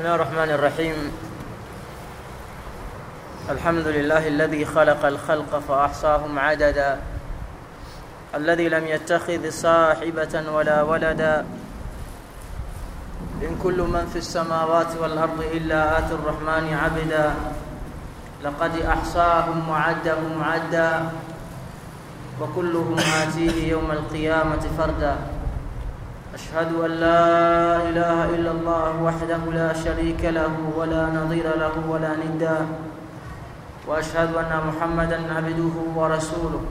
بسم الله الرحمن الرحيم. الحمد لله الذي خلق الخلق فأحصاهم عددا. الذي لم يتخذ صاحبة ولا ولدا. إن كل من في السماوات والأرض إلا آتي الرحمن عبدا. لقد أحصاهم وعدهم عدا. وكلهم آتيه يوم القيامة فردا. أشهد أن لا إله إلا الله وحده لا شريك له ولا نظير له ولا ندا وأشهد أن محمدا عبده ورسوله.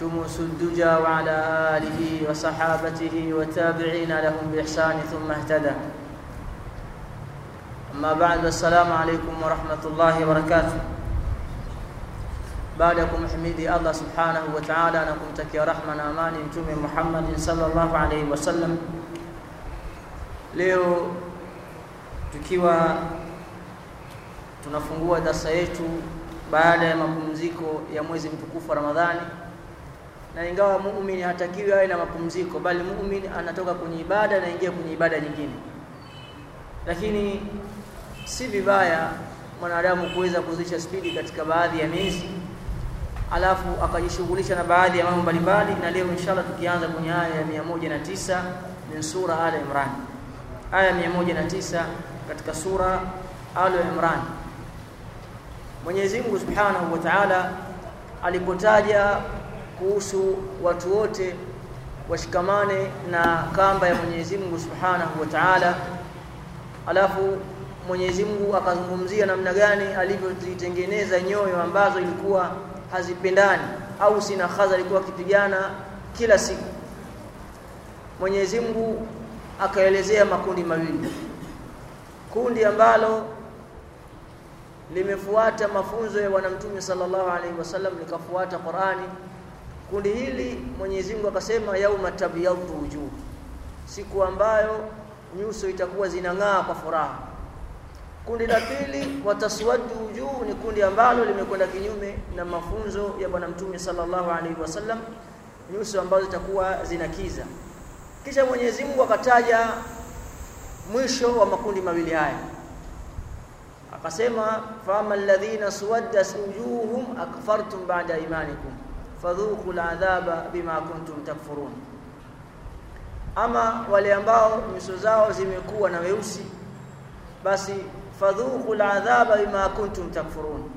شموس الدجى وعلى آله وصحابته والتابعين لهم بإحسان ثم اهتدى. أما بعد السلام عليكم ورحمة الله وبركاته. Baada ya kumhimidi Allah subhanahu wa ta'ala na kumtakia rahma na amani mtume Muhammad sallallahu alaihi wasallam leo tukiwa tunafungua darsa yetu baada ya mapumziko ya mwezi mtukufu wa Ramadhani. Na ingawa muumini hatakiwi awe na mapumziko bali muumini anatoka kwenye ibada na ingia kwenye ibada nyingine. Lakini si vibaya mwanadamu kuweza kuzidisha spidi katika baadhi ya miezi alafu akajishughulisha na baadhi ya mambo mbalimbali na leo inshallah tukianza kwenye aya ya 109 min sura Al Imran. Aya 109 katika sura Al Imran. Mwenyezi Mungu Subhanahu wa Ta'ala alipotaja kuhusu watu wote washikamane na kamba ya Mwenyezi Mungu Subhanahu wa Ta'ala alafu Mwenyezi Mungu akazungumzia namna gani alivyozitengeneza nyoyo ambazo ilikuwa hazipendani au sina khadha alikuwa akipigana kila siku. Mwenyezi Mungu akaelezea makundi mawili. Kundi ambalo limefuata mafunzo ya bwana mtume sallallahu alaihi wasallam likafuata Qur'ani. Kundi hili Mwenyezi Mungu akasema yauma tabyadhu wujuh siku ambayo nyuso itakuwa zinang'aa kwa furaha kundi la pili wataswadu wujuh ni kundi ambalo limekwenda kinyume na mafunzo ya bwana mtume sallallahu alaihi wasallam nyuso ambazo zitakuwa zinakiza kisha Mwenyezi Mungu akataja mwisho wa makundi mawili haya. Akasema fama alladhina suwaddat wujuhum akfartum ba'da imanikum fadhuqu al'adhaba bima kuntum takfurun. Ama wale ambao nyuso zao zimekuwa na weusi basi fadhuqu al'adhaba bima kuntum takfurun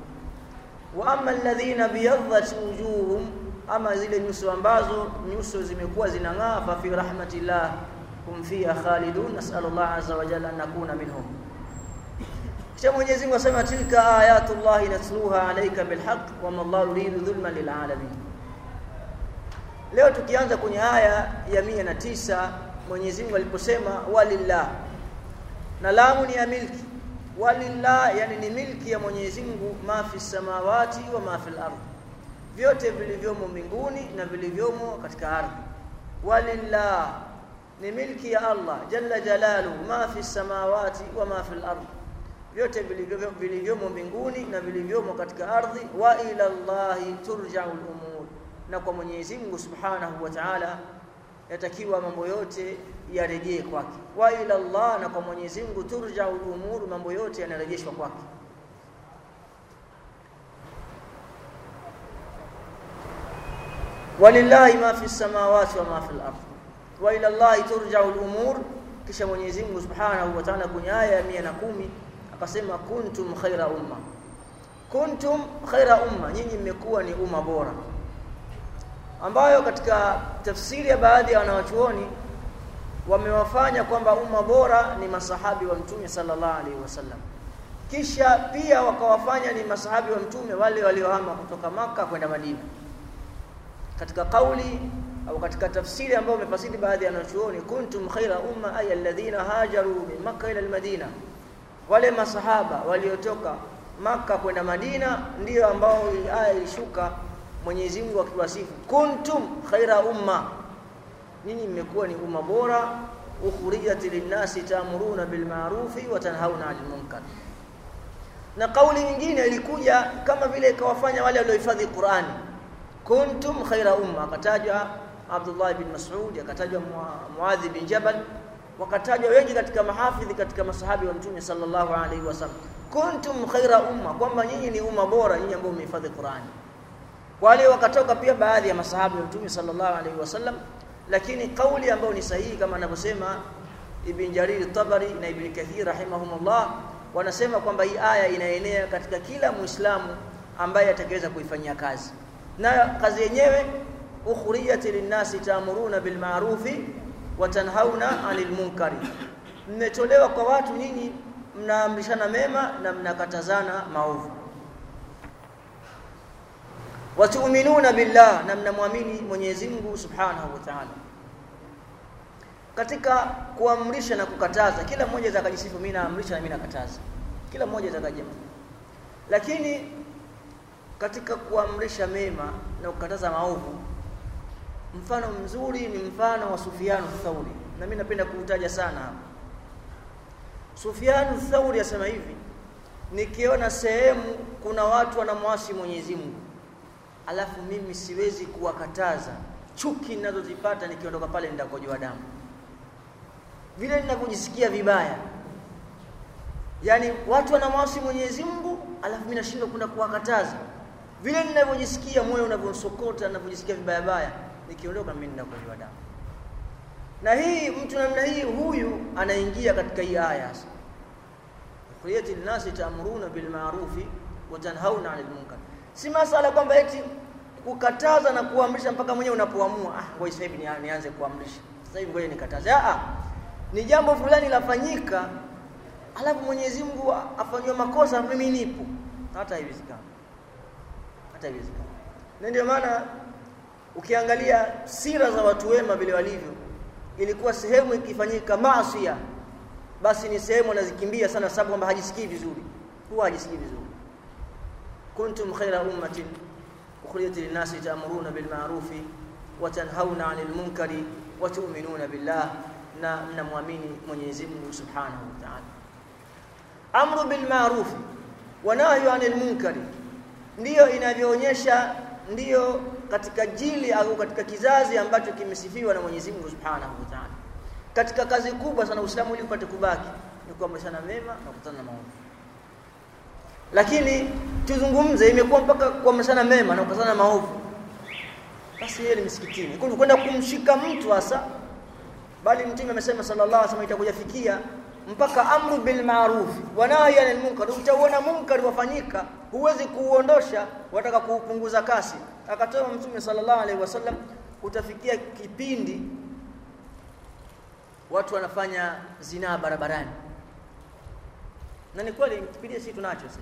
wa amma alladhina biyadhat wujuhum ama zile nyuso ambazo nyuso zimekuwa zinang'aa fa fi rahmatillah hum fiha khalidun nas'alullah azza wa jalla an nakuna minhum kisha Mwenyezi Mungu asema tilka ayatullahi natluha alayka bilhaq wa ma Allahu yuridu dhulman lilalamin leo tukianza kwenye aya ya mia na tisa Mwenyezi Mungu aliposema walillah na lamu ni ya milki walillah yani ni milki ya Mwenyezi Mungu ma fi samawati wa ma fil ardh vyote vilivyomo mbinguni na vilivyomo katika ardhi walillah ni milki ya Allah jalla jalalu ma fi samawati wa ma fil ardh vyote vilivyomo mbinguni na vilivyomo katika ardhi wa ila Allahi turja'u al-umur na kwa Mwenyezi Mungu Subhanahu wa Ta'ala yatakiwa mambo yote yarejee kwake. Wa ila Allah na kwa Mwenyezi Mungu turja'u al-umur mambo yote yanarejeshwa kwake. Walillahi ma fi samawati wa ma fi al-ard. Wa ila Allah turja'u al-umur kisha Mwenyezi Mungu Subhanahu wa Ta'ala kwenye aya ya 110 akasema kuntum khaira umma. Kuntum khaira umma nyinyi mmekuwa ni umma bora ambayo katika tafsiri ya baadhi ya wanawachuoni wamewafanya kwamba umma bora ni masahabi wa mtume sallallahu alaihi wasallam. Kisha pia wakawafanya ni masahabi wa mtume wale waliohama kutoka maka kwenda Madina. Katika kauli au katika tafsiri ambayo umefasiri baadhi ya wanachuoni kuntum khaira umma ay alladhina hajaru min makkah ila almadina. Wale masahaba waliotoka maka kwenda Madina ndiyo ambao aya ilishuka Mwenyezi Mungu akiwasifu kuntum khaira umma. Nyinyi mmekuwa ni umma bora. Ukhrijat linnasi ta'muruna bil ma'rufi wa tanhauna 'anil munkar. Na kauli nyingine ilikuja kama vile ikawafanya wale waliohifadhi Qur'ani kuntum khaira umma. Akatajwa Abdullah bin Mas'ud akatajwa Muadh bin Jabal wakatajwa wengi katika mahafidhi katika masahabi wa mtume sallallahu alaihi wasallam kuntum khaira umma kwamba nyinyi ni umma bora nyinyi ambao mmehifadhi Qur'ani wale wakatoka pia baadhi ya masahabi wa mtume sallallahu alaihi wasallam lakini kauli ambayo ni sahihi kama anavyosema Ibn Jarir Tabari na Ibn Kathir rahimahumullah wanasema kwamba hii aya inaenea katika kila Muislamu ambaye atakaweza kuifanyia kazi. Na kazi yenyewe ukhriyat linnasi ta'muruna bil ma'rufi wa tanhauna 'anil munkari. Mmetolewa kwa watu nyinyi mnaamrishana mema na mnakatazana maovu watuminuna billah na mnamwamini Mwenyezi Mungu Subhanahu wa Ta'ala. Katika kuamrisha na kukataza kila mmoja atakajisifu mimi naamrisha na mimi nakataza. Kila mmoja atakajema lakini katika kuamrisha mema na kukataza maovu mfano mzuri ni mfano wa Sufyan Thauri. Na mimi napenda kuutaja sana hapa. Sufyan Thauri asema hivi nikiona sehemu kuna watu wanamwasi Mwenyezi Mungu alafu mimi siwezi kuwakataza chuki ninazozipata nikiondoka pale nitakojoa damu. Vile ninakujisikia vibaya. Yani watu wanamwasi Mwenyezi Mungu alafu mimi nashindwa kwenda kuwakataza. Vile ninavyojisikia moyo unavyosokota ninavyojisikia vibaya baya nikiondoka mimi ninakojoa damu. Na hii mtu namna hii huyu anaingia katika hii aya sasa. Khuriyati nasi ta'muruna bil ma'rufi wa tanhauna si masala kwamba eti kukataza na kuamrisha mpaka mwenyewe unapoamua. Ah ngoja sasa hivi nianze kuamrisha. Sasa hivi ngoja nikataze. Ah ni jambo fulani lafanyika alafu Mwenyezi Mungu afanywe makosa mimi nipo. Hata haiwezekani. Hata haiwezekani. Na ndio maana ukiangalia sira za watu wema vile walivyo ilikuwa sehemu ikifanyika maasi basi ni sehemu anazikimbia sana sababu kwamba hajisikii vizuri. Huwa hajisikii vizuri kuntum khayra ummatin ukhrijat lin-nasi ta'muruna bil ma'rufi wa tanhauna 'anil munkari wa tu'minuna billah na mnamwamini Mwenyezi Mungu Subhanahu wa Ta'ala. Amru bil ma'ruf wa nahyu 'anil munkari ndiyo inavyoonyesha ndiyo katika jili au katika kizazi ambacho kimesifiwa na Mwenyezi Mungu Subhanahu wa Ta'ala. Katika kazi kubwa sana Uislamu ili upate kubaki ni kuamrishana mema na kukatana na maovu lakini tuzungumze imekuwa mpaka kuamrishana mema na kukazana maovu. Basi yeye ni msikitini. Kwenda kumshika mtu hasa bali mtume amesema sallallahu alaihi wasallam itakujafikia mpaka amru bil ma'ruf wa nahy anil munkar. Utaona munkar wafanyika huwezi kuuondosha wataka kuupunguza kasi. Akatoa mtume sallallahu alaihi wasallam utafikia kipindi watu wanafanya zinaa barabarani. Na ni kweli kipindi sisi tunacho sasa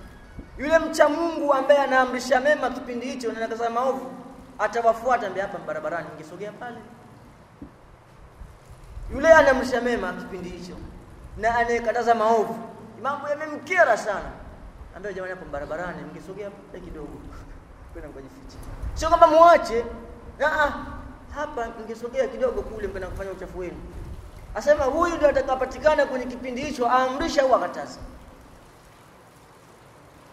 yule mcha Mungu ambaye anaamrisha mema kipindi hicho na anakataza maovu atawafuata mbele hapa barabarani ingesogea pale. Yule anaamrisha mema kipindi hicho na anayekataza maovu mambo yamemkera sana. Ambaye jamani hapo barabarani ningesogea pale kidogo. Kwenda kujificha sio kwamba muache. A hapa ningesogea kidogo kule kwenda kufanya uchafu wenu. Asema huyu ndio atakapatikana kwenye kipindi hicho aamrisha au akataza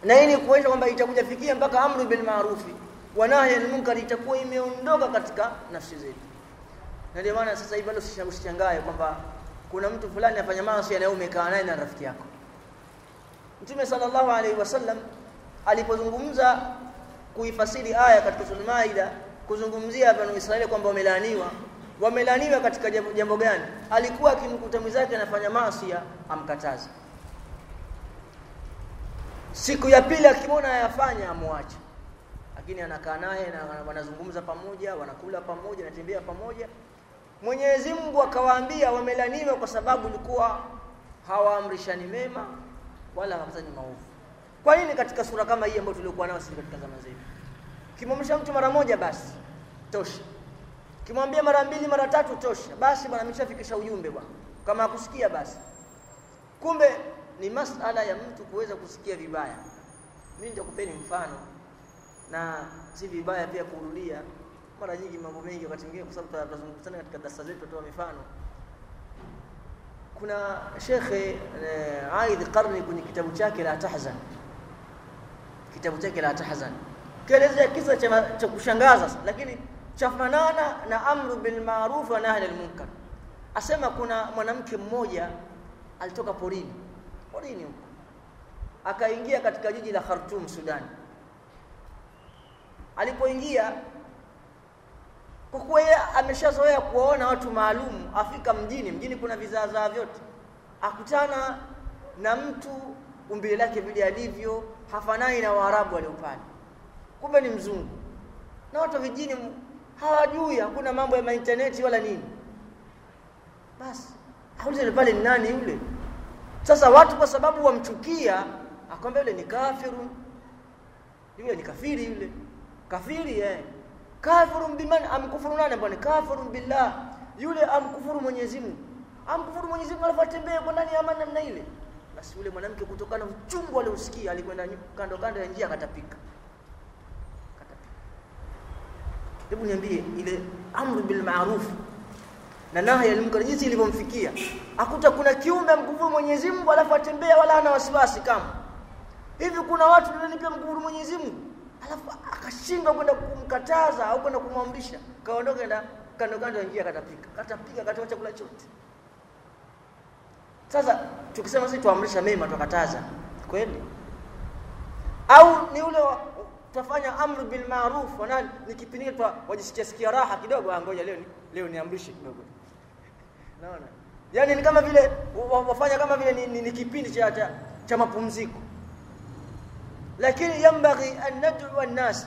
na hii ni kuonyesha kwamba itakuja fikia mpaka amru bil ma'rufi. Wa nahy anil munkar itakuwa imeondoka katika nafsi zetu. Na ndio maana sasa hivi usishangae kwamba kuna mtu fulani afanya maasi na naye na rafiki yako. Mtume sallallahu alaihi wasallam alipozungumza kuifasiri aya katika sura Maida kuzungumzia banu Israeli kwamba wamelaaniwa. Wamelaaniwa katika jambo gani? Alikuwa akimkuta mwenzake anafanya maasi amkataza siku ya pili akimwona ayafanya amwache lakini anakaa naye na wanazungumza pamoja wanakula pamoja wanatembea pamoja Mwenyezi Mungu akawaambia wamelaniwa kwa sababu ilikuwa hawaamrishani mema wala hawafanya maovu. Kwa nini katika sura kama hii ambayo tuliokuwa nayo sisi katika zama zetu? Kimwamrisha mtu mara moja basi tosha. Kimwambia mara mbili mara tatu tosha. Basi bwana ameshafikisha ujumbe bwana. Kama akusikia basi. Kumbe ni masala ya mtu kuweza kusikia vibaya. Mimi nitakupeni mfano na si vibaya pia kurudia. Mara nyingi mambo mengi wakati mwingine kwa sababu tunazungumzana katika darasa zetu tutoa mifano. Kuna shekhe eh, Aidh Qarni kwenye kitabu chake la Tahzan. Kitabu chake la Tahzan. Kielezea kisa cha kushangaza lakini chafanana na amru bil ma'ruf wa nahy anil munkar. Asema kuna mwanamke mmoja alitoka porini porini huko? Akaingia katika jiji la Khartoum Sudan alipoingia kwa kuwa yeye ameshazoea kuwaona watu maalum afika mjini mjini kuna vizaazaa vyote akutana na mtu umbile lake vile alivyo hafanani na Waarabu waliopale kumbe ni mzungu. Na watu vijini hawajui hakuna mambo ya maintaneti wala nini. Basi aulize pale ni nani yule sasa watu kwa sababu wamchukia akwambia yule ni kafiru. Yule ni kafiri yule. Kafiri eh. Kafirun biman amkufuru nani? Bwana kafirun billah. Yule amkufuru Mwenyezi Mungu. Amkufuru Mwenyezi Mungu alafu atembee kwa ndani ya namna ile. Basi yule mwanamke kutokana uchungu aliosikia alikwenda kando kando ya njia akatapika. Hebu niambie ile amru bil ma'ruf na nahi ya jinsi ilivyomfikia. Akuta kuna kiumbe mkufuru Mwenyezi Mungu alafu atembea wala hana wasiwasi kama hivi kuna watu wananipa mkufuru Mwenyezi Mungu alafu akashindwa kwenda kumkataza au kwenda kumwamrisha kaondoka enda kando kando njia katapika katapika katoa chakula chote. Sasa tukisema sisi tuamrisha mema tukataza kweli? Au ni ule tutafanya amru bil ma'ruf wanani ni wajisikia sikia raha kidogo ngoja leo ni, leo niamrishe kidogo naona Yaani ni kama vile wafanya kama vile ni, ni, ni kipindi cha, cha, cha mapumziko. Lakini yambaghi an nad'u an-nas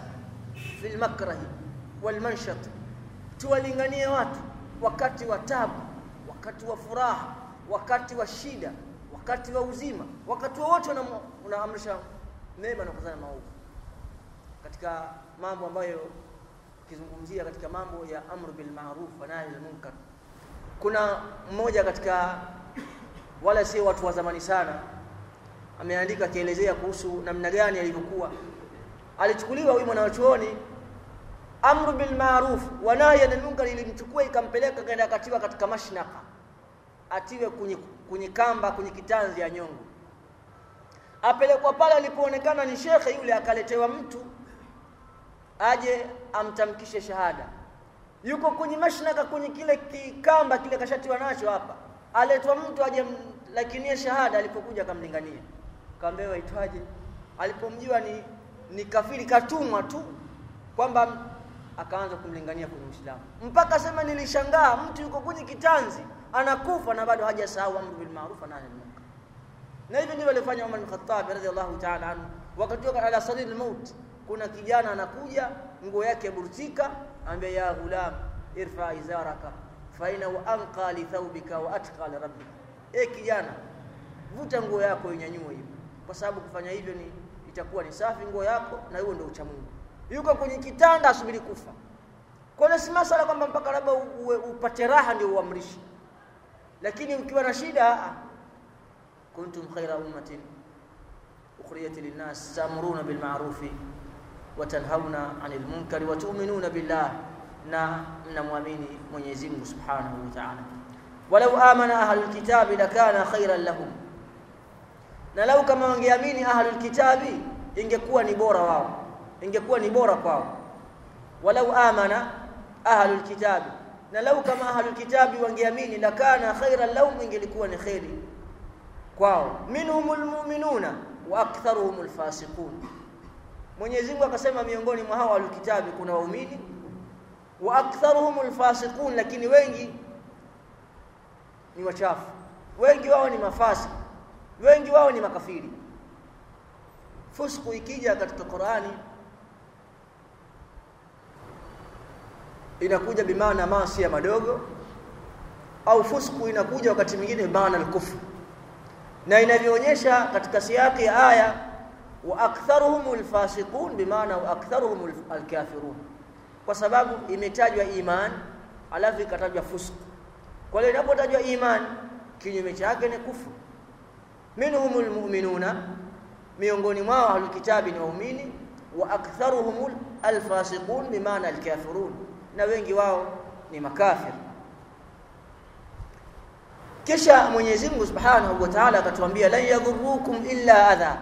fi al-makrah wal-manshat tuwalinganie watu wakati wa tabu wakati wa furaha wakati wa shida wakati wa uzima. Wakati wowote unaamrisha mema na kukataza maovu. Katika mambo ambayo kizungumzia katika mambo ya amru bil ma'ruf wa nahy anil munkar kuna mmoja katika wala sio watu wa zamani sana ameandika akielezea kuhusu namna gani alivyokuwa. Alichukuliwa huyu mwanachuoni amru bil ma'ruf wa nahy anil munkar ilimchukua ikampeleka kaenda akatiwa katika mashnaka atiwe kwenye kwenye kamba kwenye kitanzi ya nyongo. Apelekwa pale alipoonekana ni shekhe yule akaletewa mtu aje amtamkishe shahada yuko kwenye mashnaka kwenye kile kikamba kile kashatiwa nacho hapa. Aletwa mtu aje lakinie shahada alipokuja akamlingania. Kaambia waitwaje alipomjua ni ni kafiri katumwa tu kwamba akaanza kumlingania kwenye Uislamu. Mpaka sema nilishangaa mtu yuko kwenye kitanzi anakufa na bado hajasahau amru bil ma'ruf na nahi munkar. Na hivi ndivyo alifanya Umar bin Khattab radhiallahu ta'ala anhu. Wakati wa ala sarir al-maut kuna kijana anakuja nguo yake burtika ambia ya ghulam irfa izaraka fa anqa li thawbika wa atqa li rabbika. E kijana vuta nguo yako inyanyue hiyo kwa sababu kufanya hivyo ni itakuwa ni safi nguo yako na hiyo ndio ucha Mungu. Yuko kwenye kitanda asubiri kufa. Kwa si masala kwamba mpaka labda upate raha ndio uamrishi lakini ukiwa na shida kuntum khaira ummatin ukhriyat linnas ta'muruna bil ma'ruf 'anil munkari wa tu'minuna billah na mnamwamini Mwenyezi Mungu Subhanahu wa Ta'ala walau amana ahlul kitabi lakana khairan lahum na lau kama wangeamini ahlul kitabi ingekuwa ni bora wao ingekuwa ni bora kwao walau amana ahlul kitabi na lau kama ahlul kitabi wangeamini lakana khairan lahum ingelikuwa ni khairi kwao minhumul mu'minuna wa aktharuhumul fasiqun Mwenyezi Mungu akasema miongoni mwa hao ahlul kuna waumini wa aktharuhumul fasiqun lakini wengi ni wachafu. Wengi wao ni mafasi wengi wao ni makafiri. Fusku ikija katika Qur'ani inakuja bimaana maasi ya madogo au fusku inakuja wakati mwingine bimaana al-kufr. Na inavyoonyesha katika siyaki ya aya wa aktharuhum alfasiqun bimaana wa aktharuhum al-kafirun. Kwa sababu imetajwa iman alafu ikatajwa fusku kwa hiyo inapotajwa iman kinyume chake ni kufru. Minhumul mu'minuna miongoni mwao ahlul ni waumini wa aktharuhum alfasiqun bimaana alkafirun. Na wengi wao ni makafir. Kisha Mwenyezi Mungu Subhanahu wa Ta'ala akatuambia la yadhurukum illa adha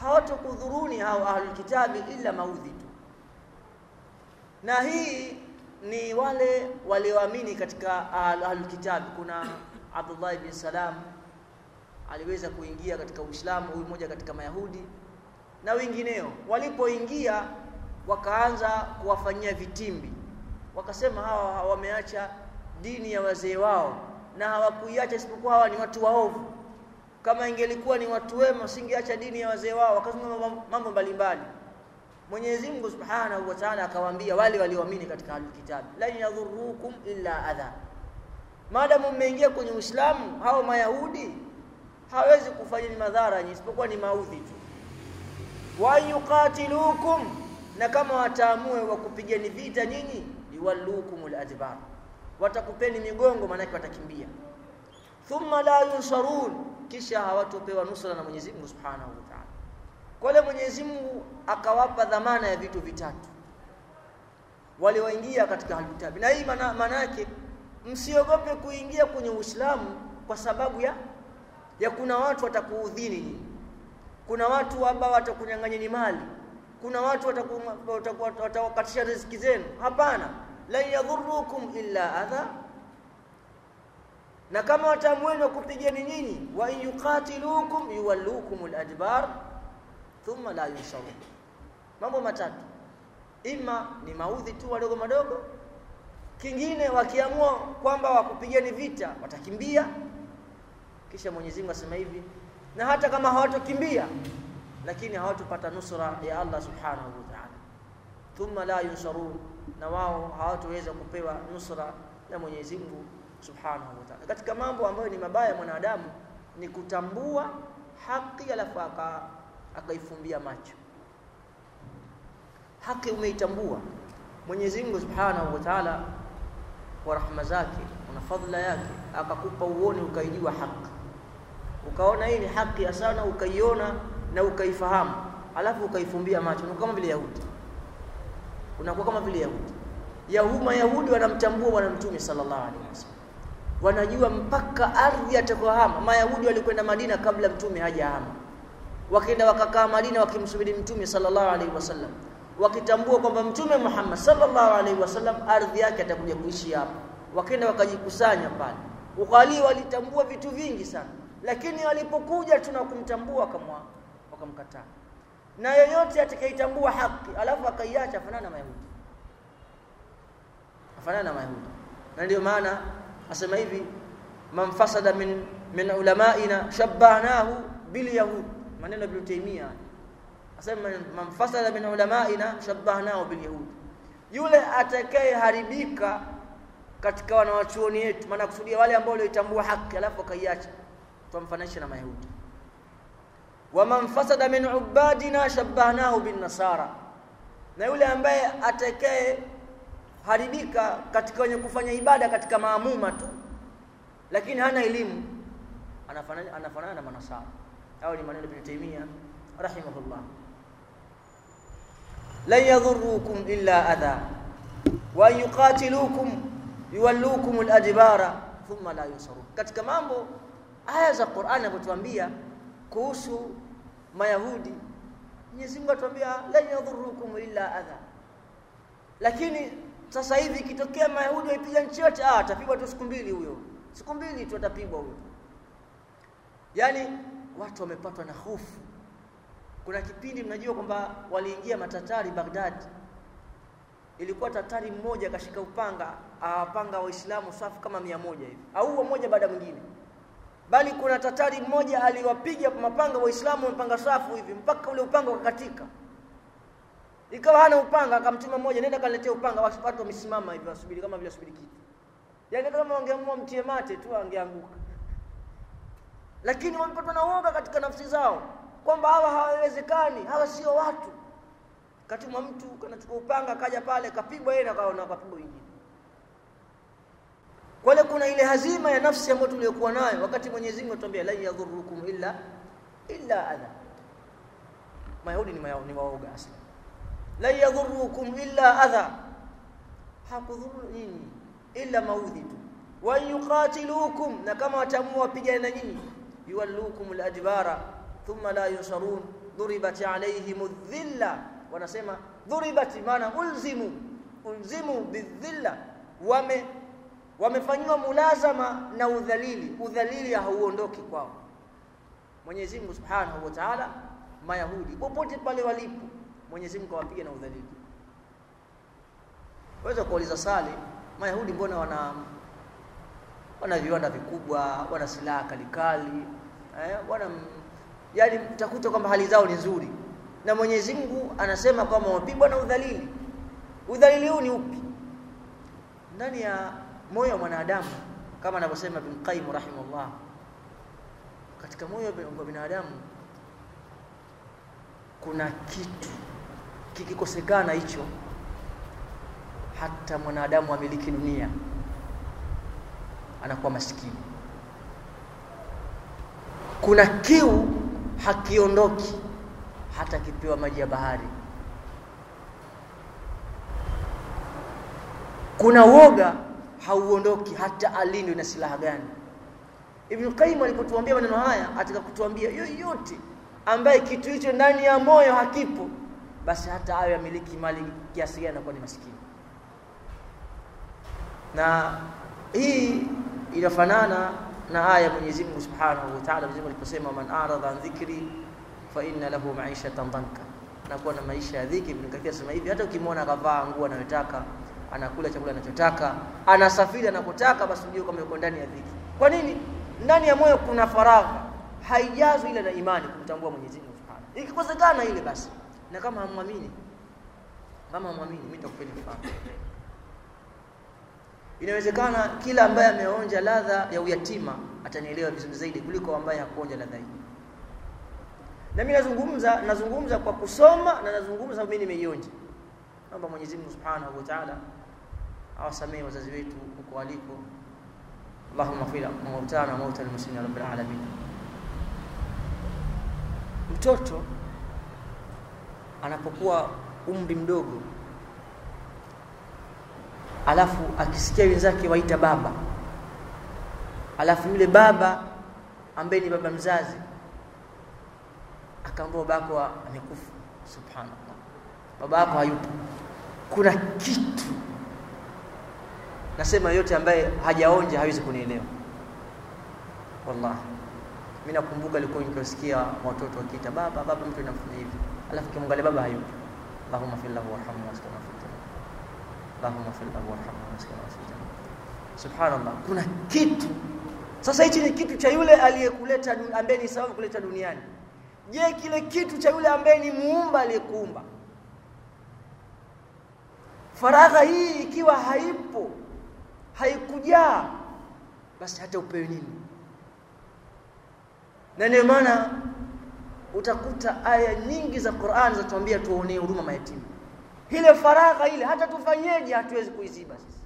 hawatokudhuruni hao ahlulkitabi illa maudhi tu. Na hii ni wale walioamini katika ahlulkitabi kuna Abdullah bin Salam aliweza kuingia katika Uislamu huyu mmoja katika Mayahudi na wengineo. Walipoingia wakaanza kuwafanyia vitimbi. Wakasema hawa wameacha dini ya wazee wao na hawakuiacha isipokuwa hawa ni watu waovu kama ingelikuwa ni watu wema singeacha dini ya wazee wao wakasema mambo mbalimbali. Mwenyezi Mungu Subhanahu wa Ta'ala akawaambia wale walioamini katika alkitabu la yadhurukum illa adha. Maadamu mmeingia kwenye Uislamu hao mayahudi hawezi kufanyeni madhara isipokuwa ni maudhi tu. Wa yuqatilukum na kama wataamue wakupigeni vita nyinyi yuwallukumul adbar watakupeni migongo maanake watakimbia. Thumma la yunsarun kisha hawatopewa nusra na Mwenyezi Mungu Subhanahu wa Ta'ala. Kwa leo Mwenyezi Mungu akawapa dhamana ya vitu vitatu. Walioingia katika alkitabi na hii maana yake msiogope kuingia kwenye Uislamu kwa sababu ya ya kuna watu watakuudhini. Kuna watu ambao watakunyang'anyeni mali. Kuna watu watawakatisha riziki zenu. Hapana. La yadhurukum illa adha na kama watamwenu kupigeni nyinyi wa yuqatilukum yuwallukum aladbar thumma la yunsarun mambo matatu. Ima ni maudhi tu wadogo madogo. Kingine wakiamua kwamba wakupigeni vita watakimbia. Kisha Mwenyezi Mungu asema hivi na hata kama hawatokimbia lakini hawatopata nusra ya Allah subhanahu wa ta'ala. Thumma la yunsarun na wao hawatoweza kupewa nusra na Mwenyezi Mungu subhanahu wa ta'ala. Katika mambo ambayo ni mabaya mwanadamu ni kutambua haki alafu akaifumbia macho. Haki umeitambua. Mwenyezi Mungu subhanahu wa ta'ala kwa rahma zake na fadhila yake akakupa uone ukaijua haki. Ukaona hii ni haki sana ukaiona na ukaifahamu. Alafu ukaifumbia macho. Ni kama vile Yahudi. Unakuwa kama vile Yahudi. Yahuma Yahudi wanamtambua bwana mtume sallallahu alaihi wasallam wanajua mpaka ardhi atakohama. Mayahudi walikwenda Madina kabla mtume hajahama. Wakaenda wakakaa Madina wakimsubiri mtume sallallahu alaihi wasallam. Wakitambua kwamba mtume Muhammad sallallahu alaihi wasallam ardhi yake atakuja kuishi hapa. Wakaenda wakajikusanya pale. Ukali walitambua vitu vingi sana. Lakini walipokuja tuna kumtambua kama wakamkataa. Na yoyote atakayetambua haki alafu akaiacha afanana na mayahudi. Afanana na mayahudi. Na ndio maana asema hivi man fasada min min ulamaina shabbahnahu bil yahud. Maneno ibn Taymiyyah. Asema man fasada min ulamaina shabbahnahu bil yahud. Yule atakayeharibika katika wanawachuoni yetu maana kusudia wale ambao walioitambua haki alafu akaiacha tumfananisha na mayahudi. Wa man fasada min ubadina shabbahnahu bin nasara. Na yule ambaye atakaye haribika katika wenye kufanya ibada katika maamuma tu. Lakini hana elimu. Anafanana anafanana na manasara. Au ni maneno ibn Taymiyyah rahimahullah. La yadhurrukum illa adha. Wa yuqatilukum yuwallukum al-adbara thumma la yunsarun. Katika mambo aya za Qur'an zinatuambia kuhusu mayahudi Mwenyezi Mungu atuambia la yadhurrukum illa adha. Lakini sasa hivi ikitokea mayahudi waipiga nchi yote ah atapigwa tu siku mbili huyo. Siku mbili tu atapigwa huyo. Yani watu wamepatwa na hofu. Kuna kipindi mnajua kwamba waliingia matatari Baghdad. Ilikuwa tatari mmoja akashika upanga awapanga waislamu safu kama mia moja hivi. Au mmoja baada mwingine. Bali kuna tatari mmoja aliwapiga mapanga waislamu wamepanga safu hivi mpaka ule upanga ukakatika ikawa hana upanga akamtuma mmoja nenda kaletea upanga. Watu wamesimama hivi wasubiri kama vile wasubiri kitu. Yani kama wangeamua mtie mate tu angeanguka lakini wamepatwa na uoga katika nafsi zao kwamba hawa hawawezekani hawa sio watu. Katumwa mtu kanachukua upanga kaja pale kapigwa yeye na kaona kapigwa wengine. Kwale kuna ile hazima ya nafsi ambayo tuliyokuwa nayo wakati Mwenyezi Mungu atuambia la yadhurukum illa illa adha. Mayahudi ni mayahudi ni waoga asli. La yadhurukum illa adha. Hakudhuru nyinyi illa maudhi tu. Wa yuqatilukum na kama watamua wapigane na nyinyi yuwallukum aladbara thumma la yunsarun duribat alayhim adh-dhilla wanasema dhuribat maana ulzimu ulzimu bidhilla wame wamefanyiwa mulazama na udhalili udhalili hauondoki kwao Mwenyezi Mungu Subhanahu wa Ta'ala Mayahudi popote pale walipo Mwenyezi Mungu awapiga na udhalili. Waweza kuuliza Sali Mayahudi mbona wana wana viwanda vikubwa wana silaha kalikali eh wana yani utakuta kwamba hali zao ni nzuri. Na Mwenyezi Mungu anasema kwamba wapigwa na udhalili. Udhalili huu ni upi? Ndani ya moyo wa mwanadamu kama anavyosema Ibn Qayyim rahimahullah katika moyo wa binadamu kuna kitu kikikosekana hicho hata mwanadamu amiliki dunia anakuwa maskini kuna kiu hakiondoki hata kipewa maji ya bahari. Kuna woga hauondoki hata alindwe na silaha gani. Ibn Qayyim alipotuambia maneno haya ataka kutuambia yoyote ambaye kitu hicho ndani ya moyo hakipo basi hata awe amiliki mali kiasi gani anakuwa ni maskini na hii inafanana na aya Mwenyezi Mungu Subhanahu wa Ta'ala aliposema man arada an dhikri fa inna lahu ma'ishatan dhanka. Anakuwa na maisha ya dhiki Ibn Kathir anasema hivi hata ukimwona akavaa nguo anayotaka anakula chakula anachotaka anasafiri anakotaka basi ujue kama yuko ndani ya dhiki. Kwa nini? Ndani ya moyo kuna faragha haijazwi ile na imani kumtambua Mwenyezi Mungu Subhanahu ikikosekana ile basi na kama hamwamini kama hamwamini mimi nitakupeni mfano. Inawezekana kila ambaye ameonja ladha ya uyatima atanielewa vizuri zaidi kuliko ambaye hakuonja ladha hii. Na mimi nazungumza nazungumza kwa kusoma na nazungumza mimi nimeionja. Naomba Mwenyezi Mungu Subhanahu wa Ta'ala awasamehe wazazi wetu huko waliko. Allahumma fila mautana mautal muslimin rabbil alamin. Mtoto anapokuwa umri mdogo alafu akisikia wenzake waita baba alafu yule baba ambaye ni baba mzazi akaambia babako amekufa. Subhanallah yako hayupo. Kuna kitu nasema yote ambaye hajaonja hawezi kunielewa. Wallahi mimi nakumbuka nilikuwa nikiwasikia watoto wakiita baba baba mtu anafanya hivi alafu kimwangalia baba hayupo. Allahumma fil lahu warhamhu waskana fi Allahumma fil lahu warhamhu waskana fi Subhanallah kuna kitu. Sasa hichi ni kitu cha yule aliyekuleta ambaye ni sababu kuleta duniani. Je kile kitu cha yule ambaye ni muumba aliyekuumba? Faragha hii ikiwa haipo haikujaa basi hata upewe nini? Na ndio maana utakuta aya nyingi za Qur'an zatuambia tuonee huruma mayatima. Ile faragha ile hata tufanyeje hatuwezi kuiziba sisi.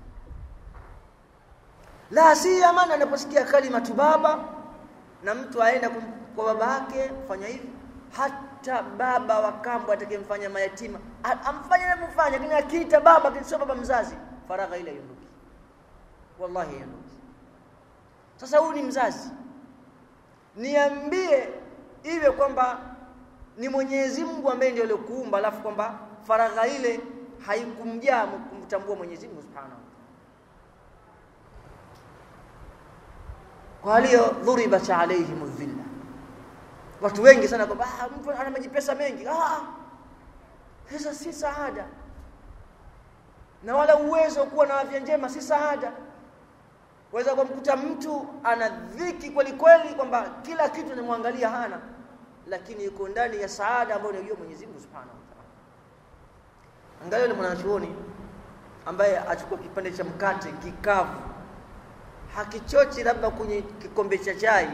La si amana anaposikia kalima tu baba na mtu aenda kwa baba yake kufanya hivi hata baba wa kambo atakayemfanya mayatima amfanye anavyofanya lakini akiita baba kisio baba mzazi faragha ile iondoki wallahi iondoki sasa huyu ni mzazi. Niambie iwe kwamba ni Mwenyezi Mungu ambaye ndiye aliyokuumba alafu kwamba faragha ile haikumjaa kumtambua Mwenyezi Mungu Subhanahu kwa hiyo dhuribat alaihim dhilla watu wengi sana kwamba ah mtu ana majipesa mengi. Ah pesa si saada. Na wala uwezo kuwa na afya njema si saada waweza kumkuta mtu ana dhiki kweli kweli kwamba kila kitu anamwangalia hana lakini yuko ndani ya saada ambayo anajua Mwenyezi Mungu Subhanahu wa Ta'ala. Angalia yule mwanachuoni ambaye achukua kipande cha mkate kikavu hakichochi labda kwenye kikombe cha chai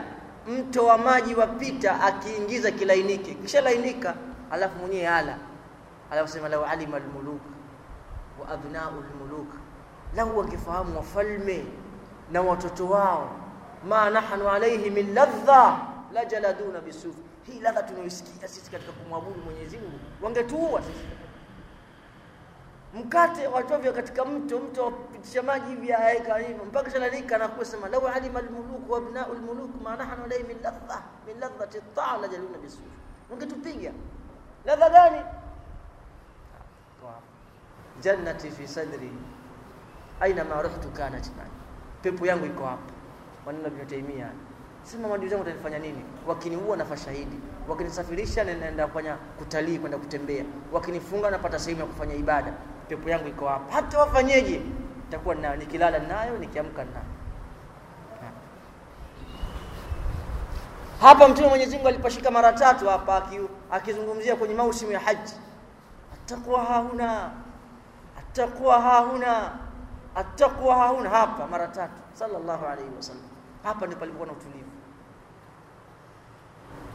mto wa maji wapita akiingiza kilainike. Kisha lainika alafu mwenyewe ala. Alafu sema lau alima almuluk wa abnaul muluk. Lau wangefahamu wafalme na watoto wao. Ma nahnu alayhi min ladha la jaladuna bisuf hii ladha tunayosikia sisi katika kumwabudu Mwenyezi Mungu wangetuua sisi. Mkate watovya katika mto mto wapitisha maji hivi aeka hivyo mpaka shalalika na kusema law alima almuluk wa abna'u almuluk ma nahnu alayhi min ladha min ladhati at-ta'a la jaluna bisuf wangetupiga. Ladha gani? Jannati fi sadri. Aina ma ruhtu kanat ma'i pepo yangu iko hapa maneno ya Taimia. Sema maadui zangu watanifanya nini? Wakiniua nafa shahidi. Wakinisafirisha naenda kufanya kutalii kwenda kutembea. Wakinifunga napata sehemu ya kufanya ibada. Pepo yangu iko hapa hata wafanyeje nitakuwa nayo nikilala nayo nikiamka nayo. Hapa mtume Mwenyezi Mungu alipashika mara tatu hapa akizungumzia kwenye mausimu ya haji. Atakuwa hauna. Atakuwa hauna attaqwa hauna hapa mara tatu. Sallallahu alaihi wasallam hapa ndipo palikuwa na utulivu.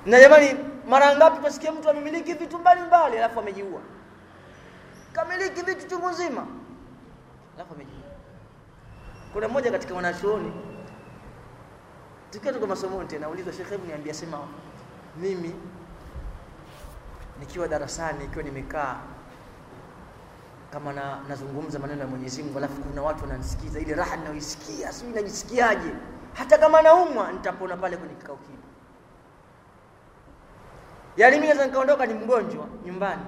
Na jamani mara ngapi tusikia mtu amemiliki vitu mbalimbali alafu amejiua? Kamiliki vitu chungu nzima alafu amejiua. Kuna mmoja katika wanachuoni. Tukiwa tuko masomoni tena uliza Sheikh hebu niambia sema mimi nikiwa darasani nikiwa nimekaa kama na, nazungumza maneno ya Mwenyezi Mungu alafu kuna watu wananisikiza ile raha ninayoisikia sio najisikiaje. Hata kama naumwa nitapona pale kwenye kikao kile. Yaani mimi naweza nikaondoka ni mgonjwa nyumbani.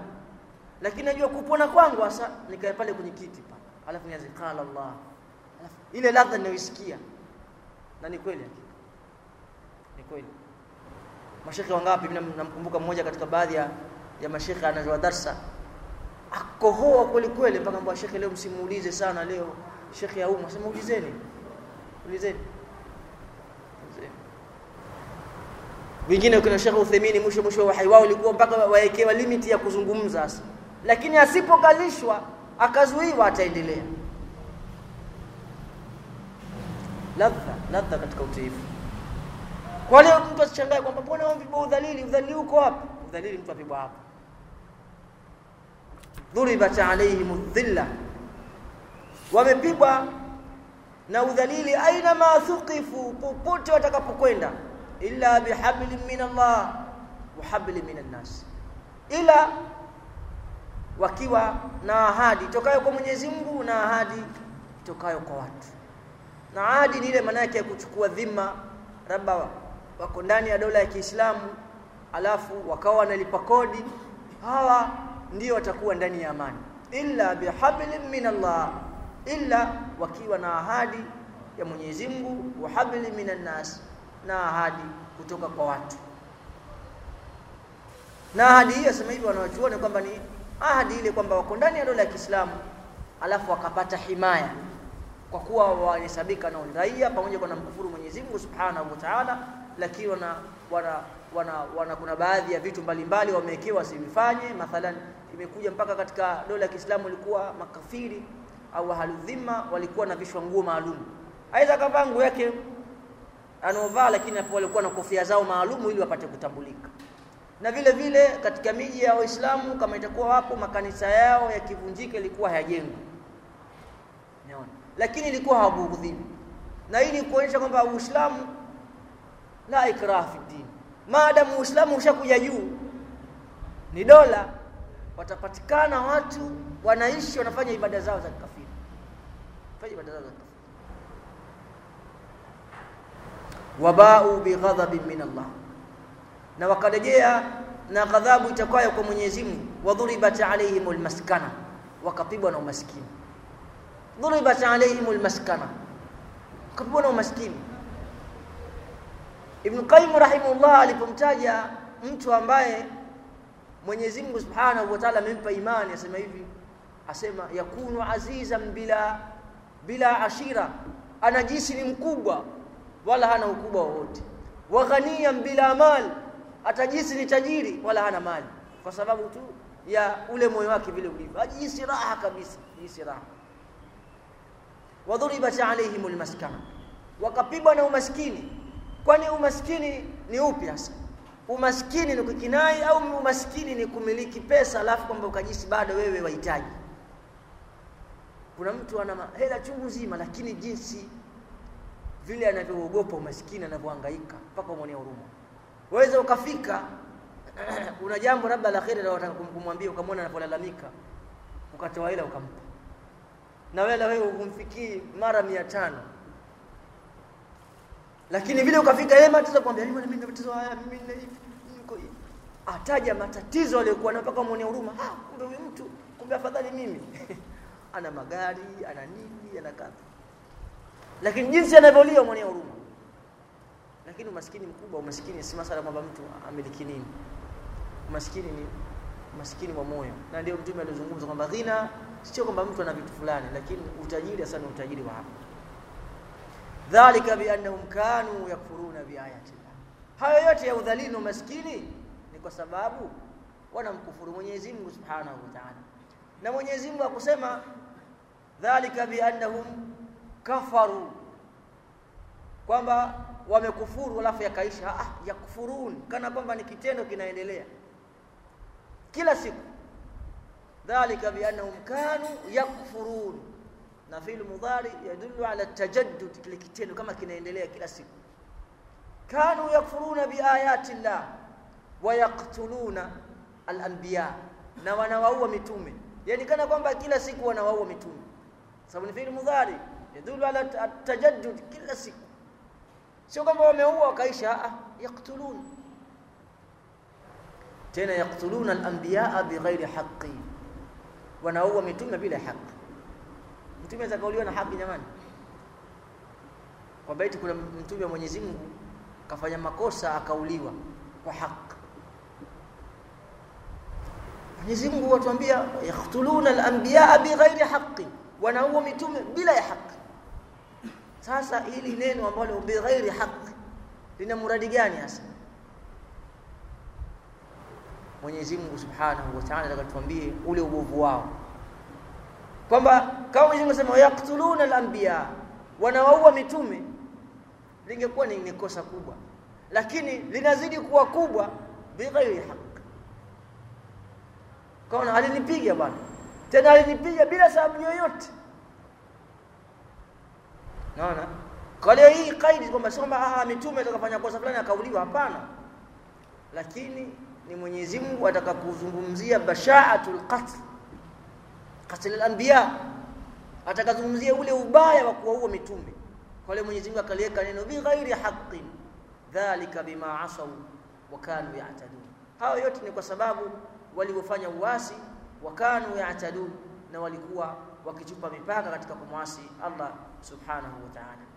Lakini najua kupona kwangu hasa nikae pale kwenye kiti pa alafu nianze qala Allah. Alafu ile ladha ninayoisikia. Na ni kweli ni kweli. Mashekhe wangapi? Mimi namkumbuka mmoja katika baadhi ya, ya mashekhe anazoa darsa akohoa kweli kweli mpaka mbwa shekhe leo msimuulize sana leo. Shekhe ya umma sema ulizeni ulizeni wengine kuna shekhe Uthaymeen mwisho mwisho wa uhai wao ilikuwa mpaka wawekewa limit ya kuzungumza sasa. Lakini asipokalishwa akazuiwa ataendelea. Ladha ladha katika utiifu. Kwa leo mtu asichangae kwamba mbona wao vibao udhalili? Udhalili uko wapi? Udhalili mtu apibwa hapa dhuribat alaihim dhilla wamepigwa na udhalili aina ma thuqifu popote watakapokwenda. Illa bihablin min Allah wa hablin min an-nas. Ila wakiwa na ahadi tokayo kwa Mwenyezi Mungu na ahadi tokayo kwa watu. Na ahadi ni ile maana yake ya kuchukua dhima. Labda wako ndani ya dola ya Kiislamu alafu wakawa wanalipa kodi. Hawa ndio watakuwa ndani ya amani. Illa bihablin min Allah illa wakiwa na ahadi ya Mwenyezi Mungu wa hablin minan na ahadi kutoka kwa watu. Na ahadi hii asema hivi wanawachuoni kwamba ni ahadi ile kwamba wako ndani ya dola ya Kiislamu alafu wakapata himaya kwa kuwa wanahesabika na uraia pamoja kwa namkufuru Mwenyezi Mungu Subhanahu wa Ta'ala lakini wana wana wana, wana kuna baadhi ya vitu mbalimbali wamewekewa wasivifanye mathalan imekuja mpaka katika dola ya Kiislamu ilikuwa makafiri au ahludhimma walikuwa na vishwa nguo maalum. Aidha kavaa nguo yake anaovaa lakini walikuwa na kofia zao maalum ili wapate kutambulika. Na vile vile katika miji ya Waislamu kama itakuwa wapo makanisa yao yakivunjika ilikuwa hayajengwi. Unaona? Lakini ilikuwa hawabughudhiwi na hii ni kuonyesha kwamba Uislamu la ikraha fi dini, maadamu Uislamu ushakuja juu ni dola watapatikana watu wanaishi wanafanya ibada zao za kikafiri. Fanya ibada zao za kikafiri. Wabau bighadhabin min Allah. Na wakarejea na ghadhabu itakayo kwa Mwenyezi Mungu. Wadhuribat alaihimul maskana. Wakapigwa na umaskini. Dhuribat alaihimul maskana. Wakapigwa na umaskini. Ibn Qayyim rahimahullah alipomtaja mtu ambaye Mwenyezi Mungu Subhanahu wa Ta'ala amempa imani asema hivi asema yakunu azizan bila bila ashira. Anajisi ni mkubwa wala hana ukubwa wowote. Wa ghaniyan bila mal atajisi ni tajiri wala hana mali. Kwa sababu tu ya ule moyo wake vile ulivyo. Ajisi raha kabisa ajisi raha. Wadhuribat alaihimul maskana. Wakapigwa na umaskini. Kwani umaskini ni upi hasa umaskini ni kukinai au umaskini ni kumiliki pesa alafu kwamba ukajisi bado wewe wahitaji? Kuna mtu ana hela chungu nzima lakini jinsi vile anavyoogopa umaskini anavyohangaika mpaka umwonea huruma. Waweza ukafika una jambo labda la kheri unataka kumwambia ukamwona anapolalamika ukatoa hela ukampa. Na wewe wewe umfikii mara mia tano lakini vile ukafika yeye matatizo kwambia mimi mimi nina matatizo haya mimi nina hivi niko ataja matatizo aliyokuwa nayo mpaka muone huruma. Ah kumbe huyu mtu kumbe afadhali mimi. Ana magari ana nini ana kadha lakini jinsi anavyolia mwenye huruma. Lakini umaskini mkubwa umaskini si masala kwamba mtu amiliki nini. Umaskini ni umaskini wa moyo. Na ndio mtume alizungumza kwamba ghina sio kwamba mtu ana vitu fulani lakini utajiri hasa ni utajiri wa hapa dhalika biannahum kanu yakfuruna biayati llah hayo yote ya udhalili na umaskini ni kwa sababu wanamkufuru Mwenyezi Mungu Subhanahu wa Ta'ala. Na Mwenyezi Mungu akusema dhalika biannahum kafaru. Kwamba wamekufuru alafu yakaisha ah yakfurun. Kana kwamba ni kitendo kinaendelea. Kila siku. Dhalika biannahum kanu yakfurun na fi'l mudhari yadullu ala tajaddud kile kitendo kama kinaendelea kila siku kanu yakfuruna biayati llah wa yaqtuluna al-anbiya na wanawaua mitume yani kana kwamba kila siku wanawaua mitume sababu ni fi'l mudhari yadullu ala tajaddud kila siku sio kwamba wameua wakaisha ah yaqtulun tena yaqtuluna al-anbiya bighairi haqqi wanaua mitume bila haki mtume atakauliwa na haki jamani. Kwa baiti kuna mtume wa Mwenyezi Mungu kafanya makosa akauliwa kwa haki. Mwenyezi Mungu watuambia yaqtuluna al-anbiya bighairi haqqi. Wanaua mitume bila ya haki. Sasa hili neno ambalo bighairi haqi lina muradi gani hasa? Mwenyezi Mungu Subhanahu wa Ta'ala akatuambie ule ubovu wao kwamba kama Mwenyezi Mungu anasema yaqtuluna al-anbiya wanawaua mitume lingekuwa ni kosa kubwa lakini linazidi kuwa kubwa bighairi haq kaona alinipiga bwana tena alinipiga bila sababu yoyote Naona? Kwa leo hii kaidi kwamba sio kwamba ah mitume atakafanya kosa fulani akauliwa hapana. Lakini ni Mwenyezi Mungu atakakuzungumzia bashaatul qatl. Qatl al-anbiya. Atakazungumzia ule ubaya wa kuwaua mitume. Kwa leo Mwenyezi Mungu akaliweka neno bi ghairi haqqin. Dhalika bima asaw wa kanu ya'tadun. Hayo yote ni kwa sababu waliofanya uasi wa kanu ya'tadun na walikuwa wakichupa mipaka katika kumwasi Allah subhanahu wa ta'ala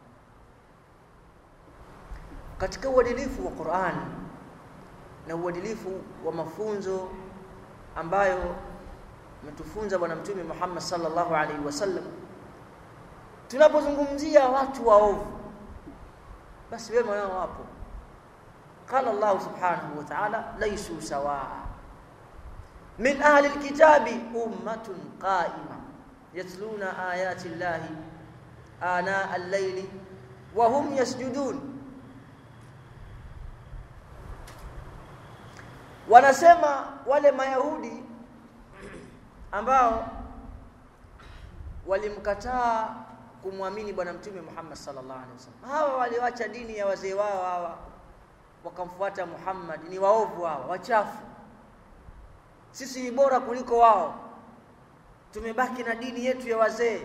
katika uadilifu wa Qur'an na uadilifu wa mafunzo ambayo ametufunza bwana mtume Muhammad sallallahu alaihi wasallam tunapozungumzia watu waovu basi wema wao wapo qala Allah subhanahu wa ta'ala laysu sawaa min ahli alkitabi ummatun qa'imah يتلون آيات الله آناء الليل وهم يسجدون wanasema wale mayahudi ambao walimkataa kumwamini bwana mtume Muhammad sallallahu alaihi wasallam. Hawa waliwacha dini ya wazee wao hawa wakamfuata Muhammad. Ni waovu hawa wachafu. Sisi ni bora kuliko wao. Tumebaki na dini yetu ya wazee.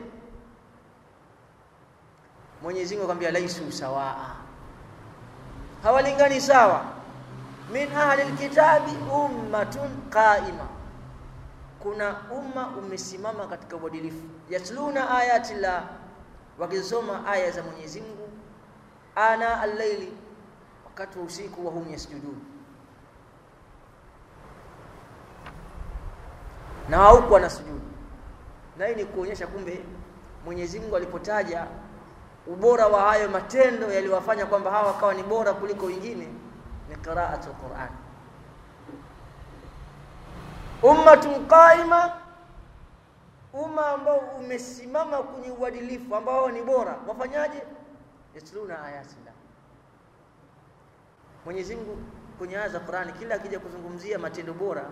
Mwenyezi Mungu akamwambia laisu sawaa. Hawalingani sawa. Min ahli alkitabi ummatun qaima kuna umma umesimama katika uadilifu. Yatluna ayati la aya za Mwenyezi Mungu ana al-laili wakati wa usiku wa hum yasjudun. Na huko wanasujudu. Na hii ni kuonyesha kumbe Mwenyezi Mungu alipotaja ubora wa hayo matendo yaliwafanya kwamba hawa wakawa ni bora kuliko wengine ni qira'atul Qur'an ummatun qaima umma ambao umesimama kwenye uadilifu ambao ni bora. Wafanyaje? Yasluna ayatina Mwenyezi Mungu kwenye aya za Qur'ani kila akija kuzungumzia matendo bora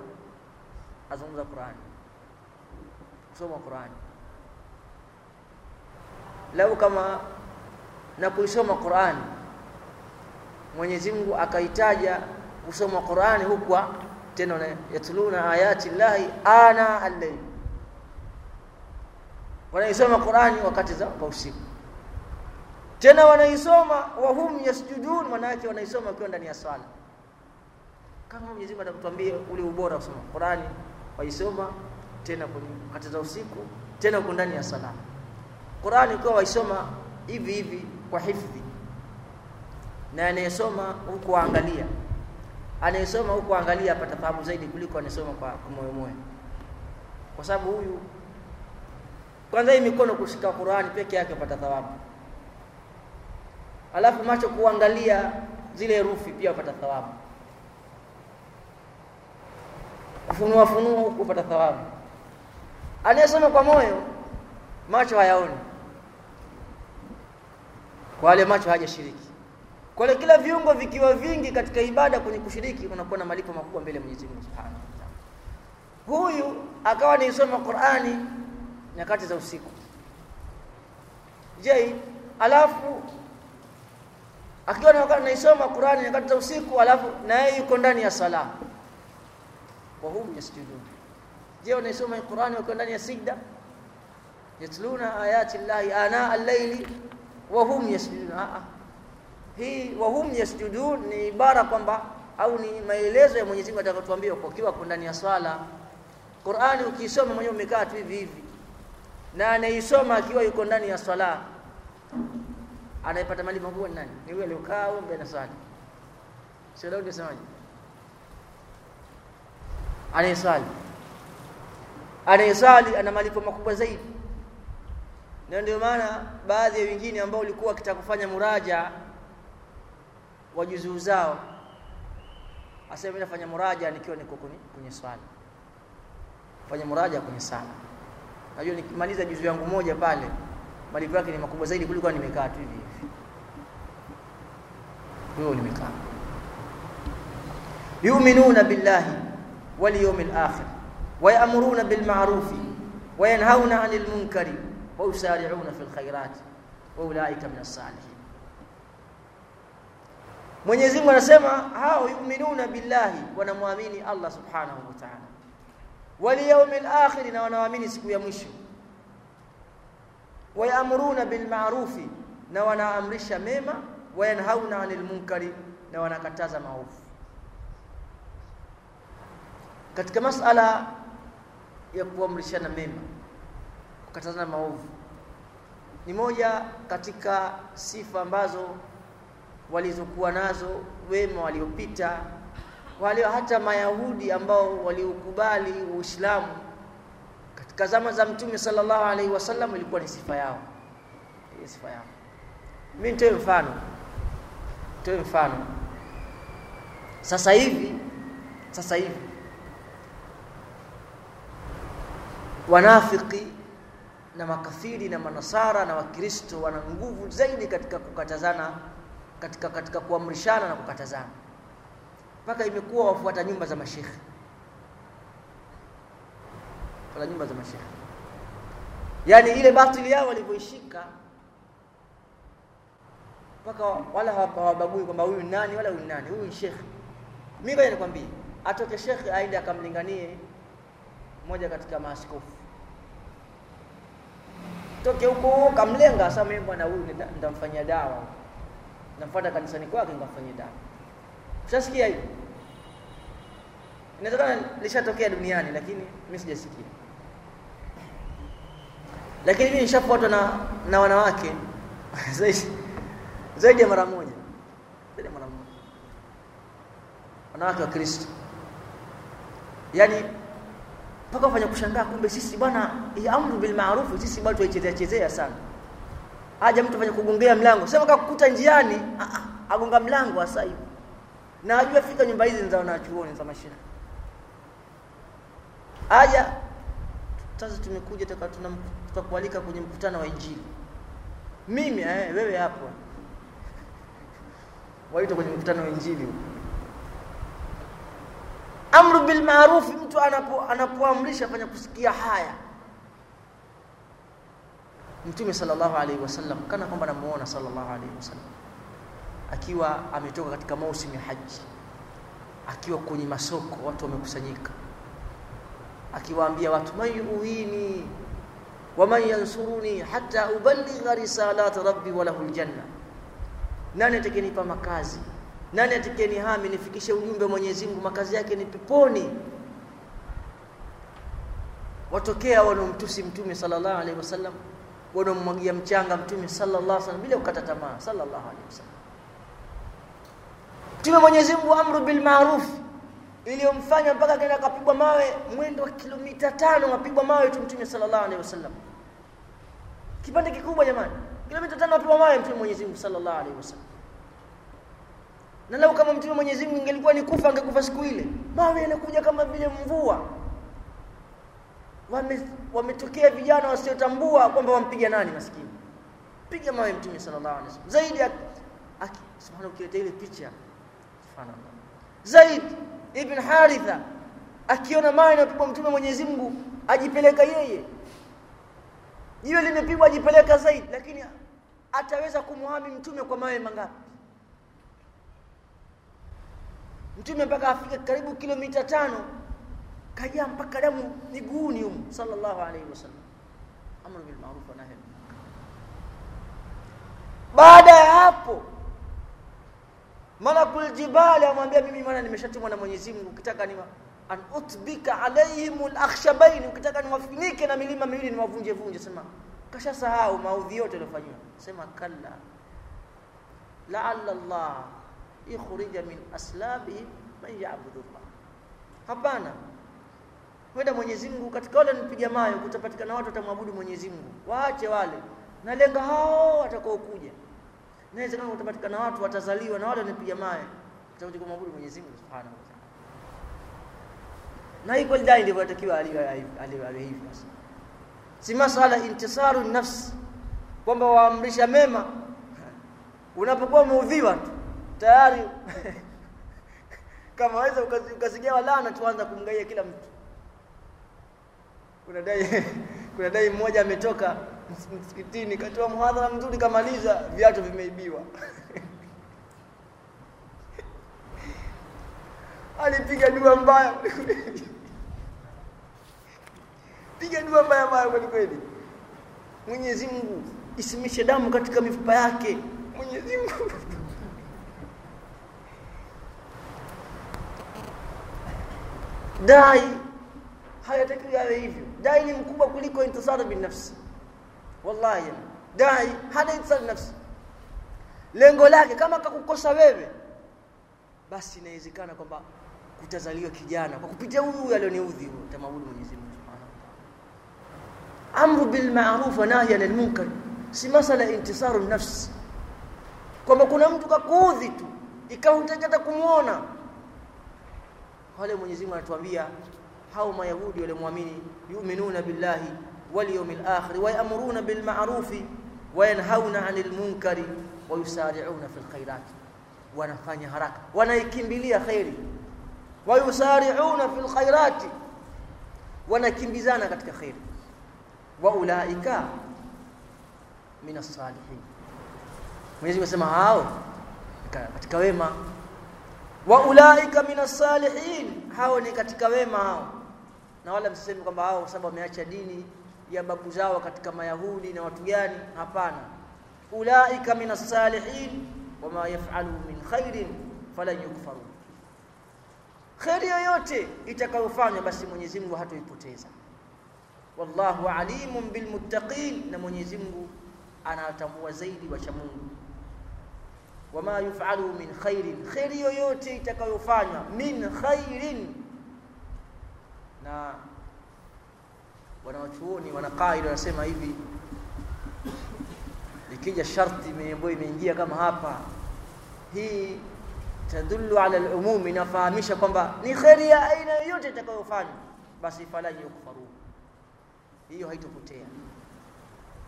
azungumza Qur'ani. Kusoma Qur'ani. Lau kama na kuisoma Qur'ani Mwenyezi Mungu akaitaja kusoma Qur'ani huku tena yatluna ayati llahi ana al-layl. Wanaisoma Qur'ani wakati za usiku. Tena wanaisoma wa hum yasjudun manake wanaisoma wakiwa ndani ya swala kama Mwenyezi Mungu atakutuambia ule ubora kusoma Qur'ani waisoma tena kwenye wakati za usiku tena uko ndani ya sala. Qur'ani ukiwa waisoma hivi hivi kwa hifdhi. Na anayesoma huku angalia anayesoma huku angalia apata fahamu zaidi kuliko anayesoma kwa moyo moyo. Kwa sababu huyu kwanza hii mikono kushika Qur'ani peke yake upata thawabu. Alafu macho kuangalia zile herufi pia upata thawabu. Kufunua funua huku upata thawabu. Anayesoma kwa moyo macho hayaoni. Kwa wale macho hajashiriki kwa kila viungo vikiwa vingi katika ibada kwenye kushiriki kunakuwa na malipo makubwa mbele ya Mwenyezi Mungu Subhanahu wa Ta'ala. Huyu akawa anaisoma Qur'ani nyakati za usiku. Je, alafu akiwa anaisoma Qur'ani nyakati za usiku alafu na yeye yuko ndani ya sala. Wa hum yasjudun. Je, unaisoma Qur'ani uko ndani ya sijda? Yatluna ayati llahi ana al-layli wa hum yasjudun. Ah hii wahum yasjudun ni ibara kwamba au ni maelezo ya Mwenyezi Mungu atakayotuambia kwa kiwa ndani ya swala. Qur'ani ukisoma mwenyewe umekaa tu hivi hivi. Na anaisoma akiwa yuko ndani ya swala. Anayepata malipo makubwa ni nani? Ni yule aliyokaa au mbele swali sio leo nisemaje anayeswali. Anayeswali ana malipo makubwa zaidi. Na ndio maana baadhi ya wengine ambao walikuwa wakitaka kufanya muraja wa juzuu zao asema mimi nafanya muraja nikiwa niko kwenye, swala fanya muraja kwenye sala najua nikimaliza juzuu yangu moja pale malipo yake ni makubwa zaidi kuliko nimekaa tu hivi hivi huyo nimekaa yu'minuna billahi wal yawmil akhir wa ya'muruna bil ma'ruf wa yanhauna 'anil munkari wa yusari'una fil khairat wa ulaika minas salihin Mwenyezi Mungu anasema hao yuminuna billahi wanamwamini Allah Subhanahu wa Ta'ala. Wal yawmil akhir na wanaamini siku ya mwisho. Wayamuruna bil ma'rufi na wanaamrisha mema, wayanhauna 'anil munkari na wanakataza maovu. Katika masala ya kuamrishana mema, kukatazana maovu ni moja katika sifa ambazo walizokuwa nazo wema waliopita wale hata mayahudi ambao waliokubali uislamu. Katika zama za mtume sallallahu alaihi wasallam ilikuwa ni sifa yao. Ile sifa yao. Mimi nitoe mfano. Nitoe mfano. Sasa hivi sasa hivi. Wanafiki na makafiri na manasara na wakristo wana nguvu zaidi katika kukatazana katika katika kuamrishana na kukatazana. Mpaka imekuwa wafuata nyumba za mashekhe. Wala nyumba za mashekhe. Yani ile batili yao walivyoishika mpaka wala hawabagui kwamba huyu nani wala huyu nani. Huyu shekhe. Mimi ngoja nikwambie atoke shekhe aende akamlinganie mmoja katika maaskofu. Toke huko kamlenga sasa mimi bwana huyu nitamfanyia dawa namfuata kanisani kwake nikamfanyia dawa ushasikia hiyo inawezekana lishatokea duniani lakini mimi sijasikia. Lakini mimi nishafuatwa na na wanawake zaidi zaidi ya mara moja. Zaidi ya mara moja. Wanawake wa Kristo. Yani mpaka fanya kushangaa kumbe sisi bwana amru bil ma'ruf sisi bado tuichezea chezea sana aja mtu fanya kugongea mlango. Sema kakukuta njiani. Agonga mlango hasa hivi. Na ajua fika nyumba hizi za wanachuoni za mashina aja sasa tumekuja tukakualika kwenye mkutano wa injili. Mimi eh, wewe hapo. Waita kwenye mkutano wa injili. Amru bil ma'ruf mtu anapo anapoamrisha fanya kusikia haya Mtume sallallahu alaihi wasallam kana kwamba namuona sallallahu alaihi wasallam. Akiwa ametoka katika mausimu ya haji akiwa kwenye masoko watu wamekusanyika. Akiwaambia watu man yuwini wa man yansuruni hatta uballigha risalati rabbi wa lahul janna nani atakayenipa makazi? Nani atakayenihami nifikishe ujumbe wa Mwenyezi Mungu makazi yake ni peponi? Watokea wanaomtusi mtume sallallahu alaihi wasallam wanaomwagia mchanga mtume sallallahu alaihi wasallam bila kukata tamaa sallallahu alaihi wasallam. Mtume Mwenyezi Mungu amru bil ma'ruf iliyomfanya mpaka kaenda kapigwa mawe mwendo wa kilomita tano mapigwa mawe tu mtume sallallahu alaihi wasallam. Kipande kikubwa jamani kilomita tano mapigwa mawe mtume Mwenyezi Mungu sallallahu alaihi wasallam. Na lau kama mtume Mwenyezi Mungu ingelikuwa ni kufa angekufa siku ile mawe yanakuja kama vile mvua wame wametokea vijana wasiotambua kwamba wampiga nani maskini. Piga mawe mtume sallallahu alaihi wasallam. Zaidi subhanahu ukileta ile picha. Subhanallah. Zaid ibn Haritha akiona mawe yanapigwa mtume Mwenyezi Mungu ajipeleka yeye. Jiwe limepigwa ajipeleka zaidi lakini ataweza kumhami mtume kwa mawe mangapi? Mtume mpaka afike karibu kilomita tano kajaa mpaka damu miguuni humu. Sallallahu alaihi wasallam amru bil ma'ruf wa nahy baada ya hapo malakul jibali amwambia mimi maana nimeshatumwa na Mwenyezi Mungu ukitaka ni an utbika alaihim alakhshabain ukitaka niwafunike na milima miwili niwavunje vunje. Sema kashasahau maudhi yote yaliyofanywa. Sema kalla la'alla Allah ikhrija min aslabi man ya'budu Allah. Hapana kwenda Mwenyezi Mungu katika wale nipiga mayo kutapatikana watu watamwabudu Mwenyezi Mungu. Waache wale. Nalenga hao watakao kuja naweza kama utapatikana watu watazaliwa na wale wanapiga mayo watakuja kumwabudu Mwenyezi Mungu Subhanahu wa Ta'ala. Na hiko dai ndivyo atakiwa aliwe hivi sasa. Si masala intisaru nafsi kwamba waamrisha mema. Unapokuwa umeudhiwa tu tayari. Kama waweza ukasigia laana tuanza kumgaia kila mtu kuna dai kuna dai mmoja ametoka msikitini katoa muhadhara mzuri kamaliza viatu vimeibiwa. Alipiga dua mbaya. Piga dua mbaya mbaya kweli kweli. Mwenyezi Mungu isimishe damu katika mifupa yake. Mwenyezi Mungu. Dai hayatakiwi hivyo dai ni mkubwa kuliko intisari binafsi wallahi dai hana intisara nafsi. Lengo lake kama kakukosa wewe basi inawezekana kwamba kutazaliwa kijana kwa kupitia huyu alioniudhi utamwabudu Mwenyezi Mungu Subhanahu amru bil ma'ruf wa nahy anil munkar si masala intisaru nafsi. Kwamba kuna mtu kakuudhi tu ikawa hutaki hata kumuona. Wale Mwenyezi Mungu anatuambia hao mayahudi walimwamini. Yu'minuna billahi wal yawmil akhir wa ya'muruna bil ma'ruf wa yanhauna 'anil wanafanya haraka. Wanaikimbilia khairi wa yusari'una fil wanakimbizana katika khairi wa ulaika min as-salihin Mwenyezi asema hao katika wema. Wa ulaika minas hao ni katika wema hao na wala msiseme kwamba hao sababu wameacha dini ya babu zao katika mayahudi na watu gani? Hapana. Ulaika minas salihin wama yaf'alu min khairin falan yukfaru. Khairi yoyote itakayofanywa basi Mwenyezi Mungu hatoipoteza. Wallahu alimun bilmuttaqin na Mwenyezi Mungu anatambua zaidi wacha Mungu. Wama yufalu min khairin khairi yoyote itakayofanywa min khairin na wanawachuoni wana wanasema hivi ikija sharti ambayo imeingia kama hapa hii tadullu ala al-umum inafahamisha kwamba ni kheri ya aina yoyote itakayofanywa basi fala yukfaru. Hiyo haitopotea.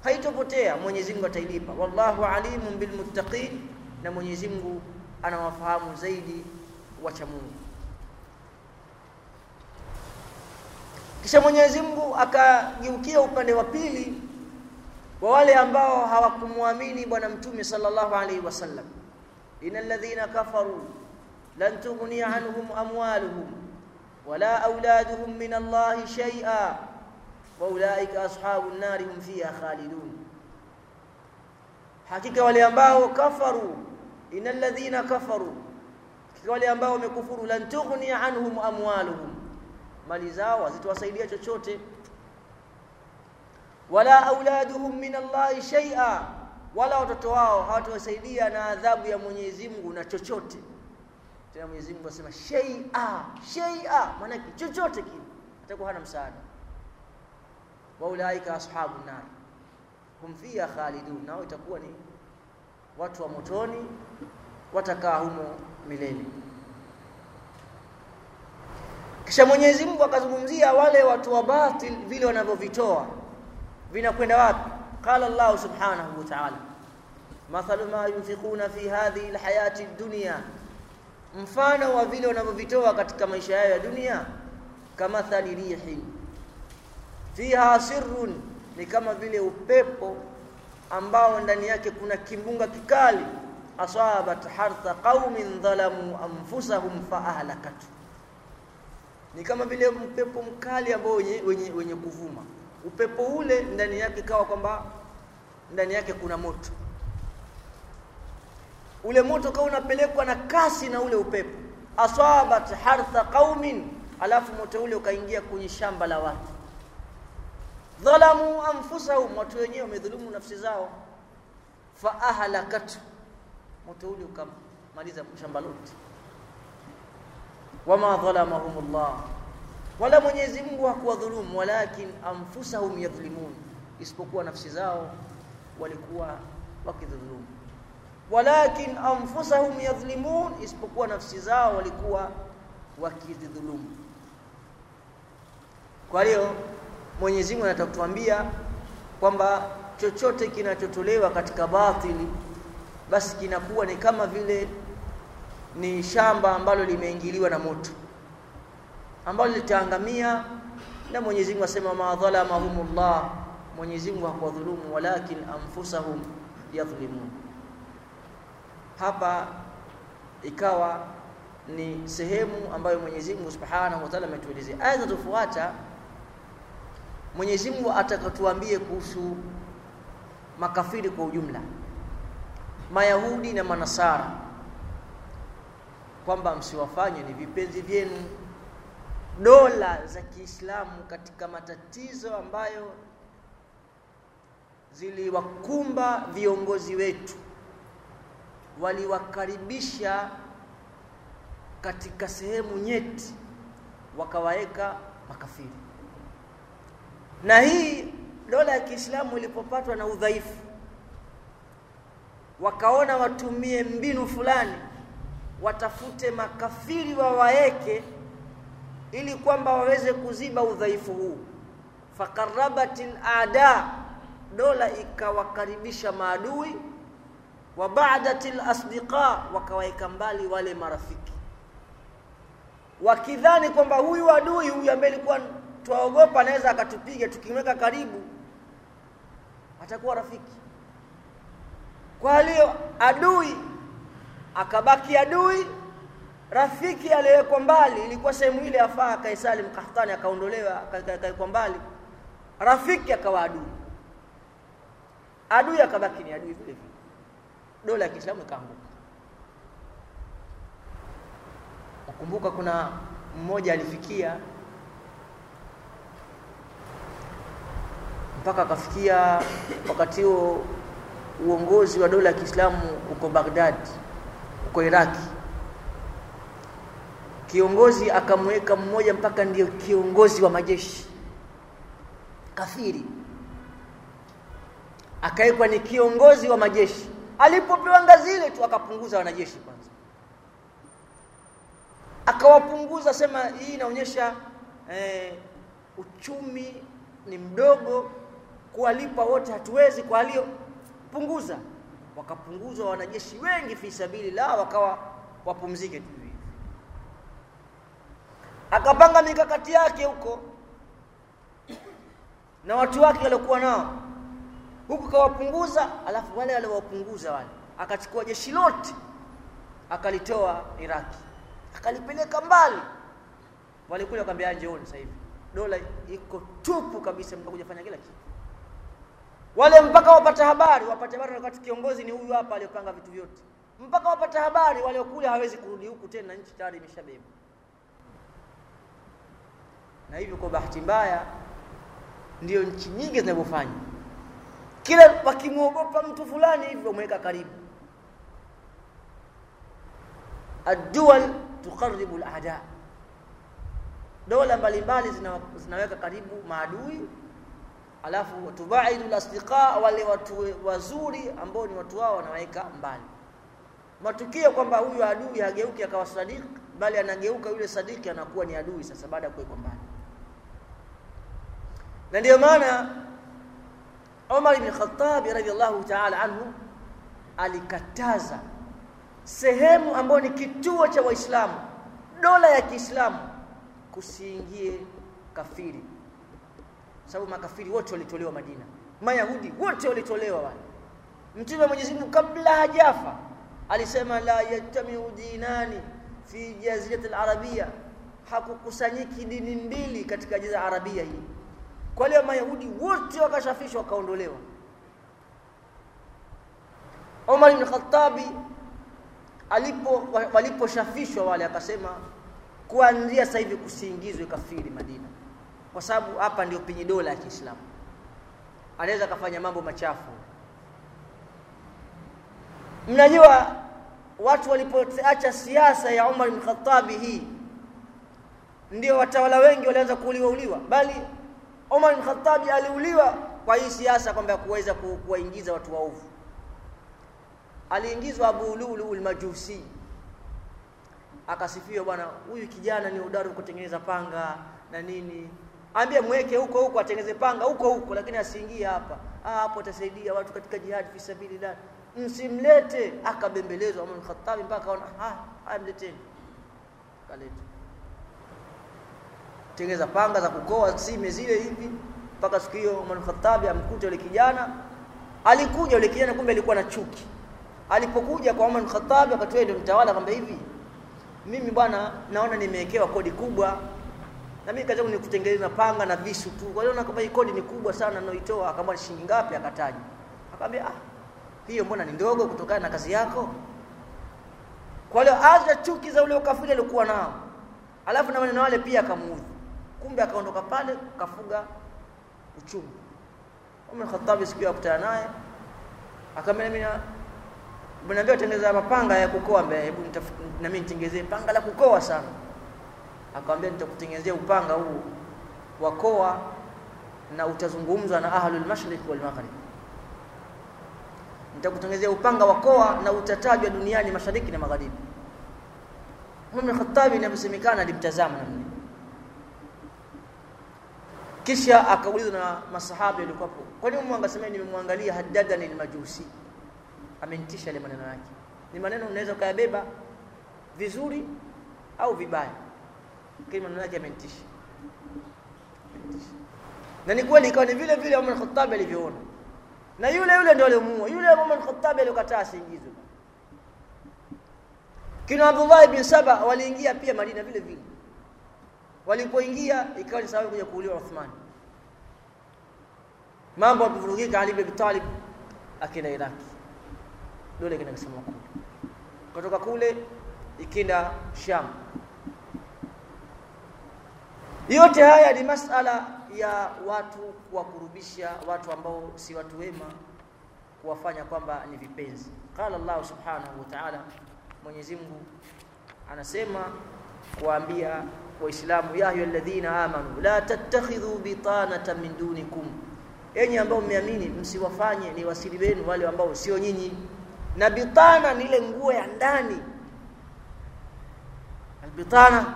Haitopotea. Mwenyezi Mungu atailipa. Wallahu alimun bilmuttaqin na Mwenyezi Mungu anawafahamu zaidi wacha Mungu kisha Mwenyezi Mungu akageukia upande wa pili wa wale ambao hawakumwamini bwana mtume sallallahu alaihi wasallam innal ladhina kafaru lan tughni anhum amwaluhum wala auladuhum min Allah shay'a wa ulaika ashabun nar hum fiha khalidun hakika wale ambao kafaru innal ladhina kafaru hakika wale ambao wamekufuru lan tughni anhum amwaluhum mali zao hazitowasaidia chochote wala auladuhum min Allahi shay'a, wala watoto wao hawatawasaidia na adhabu ya Mwenyezi Mungu na chochote. Tena Mwenyezi Mungu asema shay'a, shay'a, maana chochote kile atakuwa hana msaada. Wa ulaika ashabun nar hum fiha khalidun, nao itakuwa ni watu wa motoni, watakaa humo milele. Kisha Mwenyezi Mungu akazungumzia wale watu wa batil vile wanavyovitoa. Vinakwenda wapi? Qala Allah subhanahu wa ta'ala, mathalu ma yunfiquna fi hadhihi alhayati dunya, mfano wa vile wanavyovitoa katika maisha yao ya dunia, kama rihin. Fiha sirrun, ni kama vile upepo ambao ndani yake kuna kimbunga kikali, asabat hartha qaumin dhalamu anfusahum fa ahlakatu ni kama vile upepo mkali ambao wenye, wenye, kuvuma. Upepo ule ndani yake kawa kwamba ndani yake kuna moto, ule moto kawa unapelekwa na kasi na ule upepo, asabat hartha qaumin, alafu moto ule ukaingia kwenye shamba la watu, dhalamu anfusahum, watu wenyewe wamedhulumu nafsi zao, fa ahlakat moto ule ukamaliza shamba lote wama dhalamahumullah wala Mwenyezi Mungu hakuwadhulumu, walakin anfusahum yadhlimun, isipokuwa nafsi zao walikuwa wakidhulumu. Walakin anfusahum yadhlimun, isipokuwa nafsi zao walikuwa wakidhulumu. Kwa hiyo Mwenyezi Mungu anataka kwamba chochote kinachotolewa katika batili basi kinakuwa ni kama vile ni shamba ambalo limeingiliwa na moto ambalo litaangamia, na Mwenyezi Mungu asema ma dhalamahumullah, Mwenyezi Mungu hakuwadhulumu, walakin anfusahum yadhlimun. Hapa ikawa ni sehemu ambayo Mwenyezi Mungu Subhanahu wa Ta'ala ametuelezea. Aya zinazofuata Mwenyezi Mungu atakatuambie kuhusu makafiri kwa ujumla, Mayahudi na Manasara kwamba msiwafanye ni vipenzi vyenu, dola za Kiislamu katika matatizo ambayo ziliwakumba viongozi wetu, waliwakaribisha katika sehemu nyeti, wakawaweka makafiri. Na hii dola ya Kiislamu ilipopatwa na udhaifu, wakaona watumie mbinu fulani watafute makafiri wawaeke ili kwamba waweze kuziba udhaifu huu. Fakarabatil ada, dola ikawakaribisha maadui, wa ba'datil asdiqa, wakawaeka mbali wale marafiki, wakidhani kwamba huyu adui huyu ambaye alikuwa twaogopa anaweza akatupiga, tukimweka karibu atakuwa rafiki. Kwa hiyo adui akabaki adui, rafiki aliyewekwa mbali, ilikuwa sehemu ile afaa Kaisari Mkahtani akaondolewa akawekwa mbali, rafiki akawa adui, adui akabaki ni adui vile vile, dola ya Kiislamu ikaanguka. Nakumbuka kuna mmoja alifikia mpaka akafikia wakati huo uongozi wa dola ya Kiislamu uko Baghdad huko Iraki, kiongozi akamweka mmoja mpaka ndiyo kiongozi wa majeshi. Kafiri, akawekwa ni kiongozi wa majeshi. Alipopewa ngazi ile tu akapunguza wanajeshi kwanza, akawapunguza, sema hii inaonyesha eh, uchumi ni mdogo, kuwalipa wote hatuwezi, kwa hiyo punguza wakapunguzwa wanajeshi wengi fi la wakawa wapumzike tu hivi. Akapanga mikakati yake huko na watu wake waliokuwa nao huku, kawapunguza. Alafu wale waliowapunguza wale, akachukua jeshi lote akalitoa Iraki, akalipeleka mbali. Walikuja wakaambia njooni sasa hivi dola iko tupu kabisa, mtakuja fanya kila kitu wale mpaka wapate habari, wapate habari wakati kiongozi ni huyu hapa aliyopanga vitu vyote, mpaka wapate habari, waliokule hawezi kurudi huku tena, nchi tayari imeshabeba. Na hivyo kwa bahati mbaya ndio nchi nyingi zinavyofanya. Kila wakimwogopa mtu fulani hivyo mweka karibu. Addual tukaribu al-a'da. Dola mbalimbali zina, zinaweka karibu maadui alafu tubaidu lasdiqa wale watu wazuri ambao ni watu wao wanaweka mbali. Matukio kwamba huyu adui hageuki akawa sadiki bali anageuka yule sadiki anakuwa ni adui sasa baada ya kuwekwa mbali. Na ndio maana Umar ibn Khattab radhiallahu ta'ala anhu alikataza sehemu ambayo ni kituo cha Waislamu dola ya Kiislamu kusiingie kafiri sababu makafiri wote walitolewa Madina. Mayahudi wote walitolewa wale. Mtume wa Mwenyezi Mungu kabla hajafa alisema la yajtamiu dinani fi jazirati al-arabia hakukusanyiki dini mbili katika jazira arabia hii. Kwa leo mayahudi wote wakashafishwa wakaondolewa. Omar ibn Khattabi alipo waliposhafishwa wale akasema kuanzia sasa hivi kusiingizwe kafiri Madina kwa sababu hapa ndio penye dola ya Kiislamu. Anaweza kafanya mambo machafu. Mnajua watu walipoacha siasa ya Umar bin Khattab hii ndio watawala wengi walianza kuuliwa uliwa bali Umar bin Khattab aliuliwa kwa hii siasa kwamba kuweza kuwaingiza watu waovu. Aliingizwa Abu Lulu al-Majusi. Akasifiwa bwana huyu kijana ni udaru kutengeneza panga na nini ambia mweke huko huko atengeze panga huko huko lakini asiingie hapa. Ah hapo atasaidia watu katika jihad fi sabilillah. Msimlete. Akabembelezwa Umar Khattabi mpaka akaona ha haya mleteni. Kaleta tengeza panga za kukoa sime zile hivi. Mpaka siku hiyo Umar Khattabi amkuta yule kijana. Alikuja yule kijana kumbe alikuwa na chuki. Alipokuja kwa Umar Khattabi akatoa ndio mtawala kwamba hivi mimi bwana naona nimewekewa kodi kubwa na mimi kazi yangu ni panga na visu tu. Kwa hiyo kama hii kodi ni kubwa sana naoitoa akamwambia shilingi ngapi akataja akamwambia ah hiyo mbona ni ndogo kutokana na kazi yako? Kwa hiyo acha chuki za ule ukafiri alikuwa nao. Alafu na maneno wale pia akamuudhi. Kumbe akaondoka pale kafuga uchumi. Umar Khattab siku ya kukutana naye. Akamwambia mimi Mnaambia tengeneza mapanga ya kukoa mbele. Hebu na mimi nitengezee panga la kukoa sana akamwambia nitakutengenezea upanga huu wa koa na utazungumzwa na ahlul mashriq wal maghrib. Nitakutengenezea upanga wa koa na utatajwa duniani mashariki na magharibi. Umar Khattab inavyosemekana alimtazama namna kisha akaulizwa na masahaba walikuwa hapo kwa nini Mungu nimemwangalia haddadan al-majusi. Amenitisha ile maneno yake. Ni maneno unaweza ukayabeba vizuri au vibaya lakini maneno yake yamenitisha. Na ni kweli ikawa ni vile vile Umar Khattab alivyoona. Na yule yule ndio aliyomuua yule Umar Khattab aliyokataa asiingizwe kina Abdullah ibn Saba waliingia pia Madina vile vile. Walipoingia ikawa ni sababu kuja kuuliwa Uthman. Mambo yakivurugika Ali ibn Talib akenda Iraki dole kina kule kutoka kule ikenda Sham yote haya ni masala ya watu kuwakurubisha watu ambao si watu wema kuwafanya kwamba ni vipenzi. Qala Allah subhanahu wa ta'ala Mwenyezi Mungu anasema kuambia waislamu ya ayyuhalladhina amanu la tattakhidhu bitanata min dunikum. Enyi ambao mmeamini msiwafanye ni wasiri wenu wale ambao sio nyinyi. Na bitana ni ile nguo ya ndani. Albitana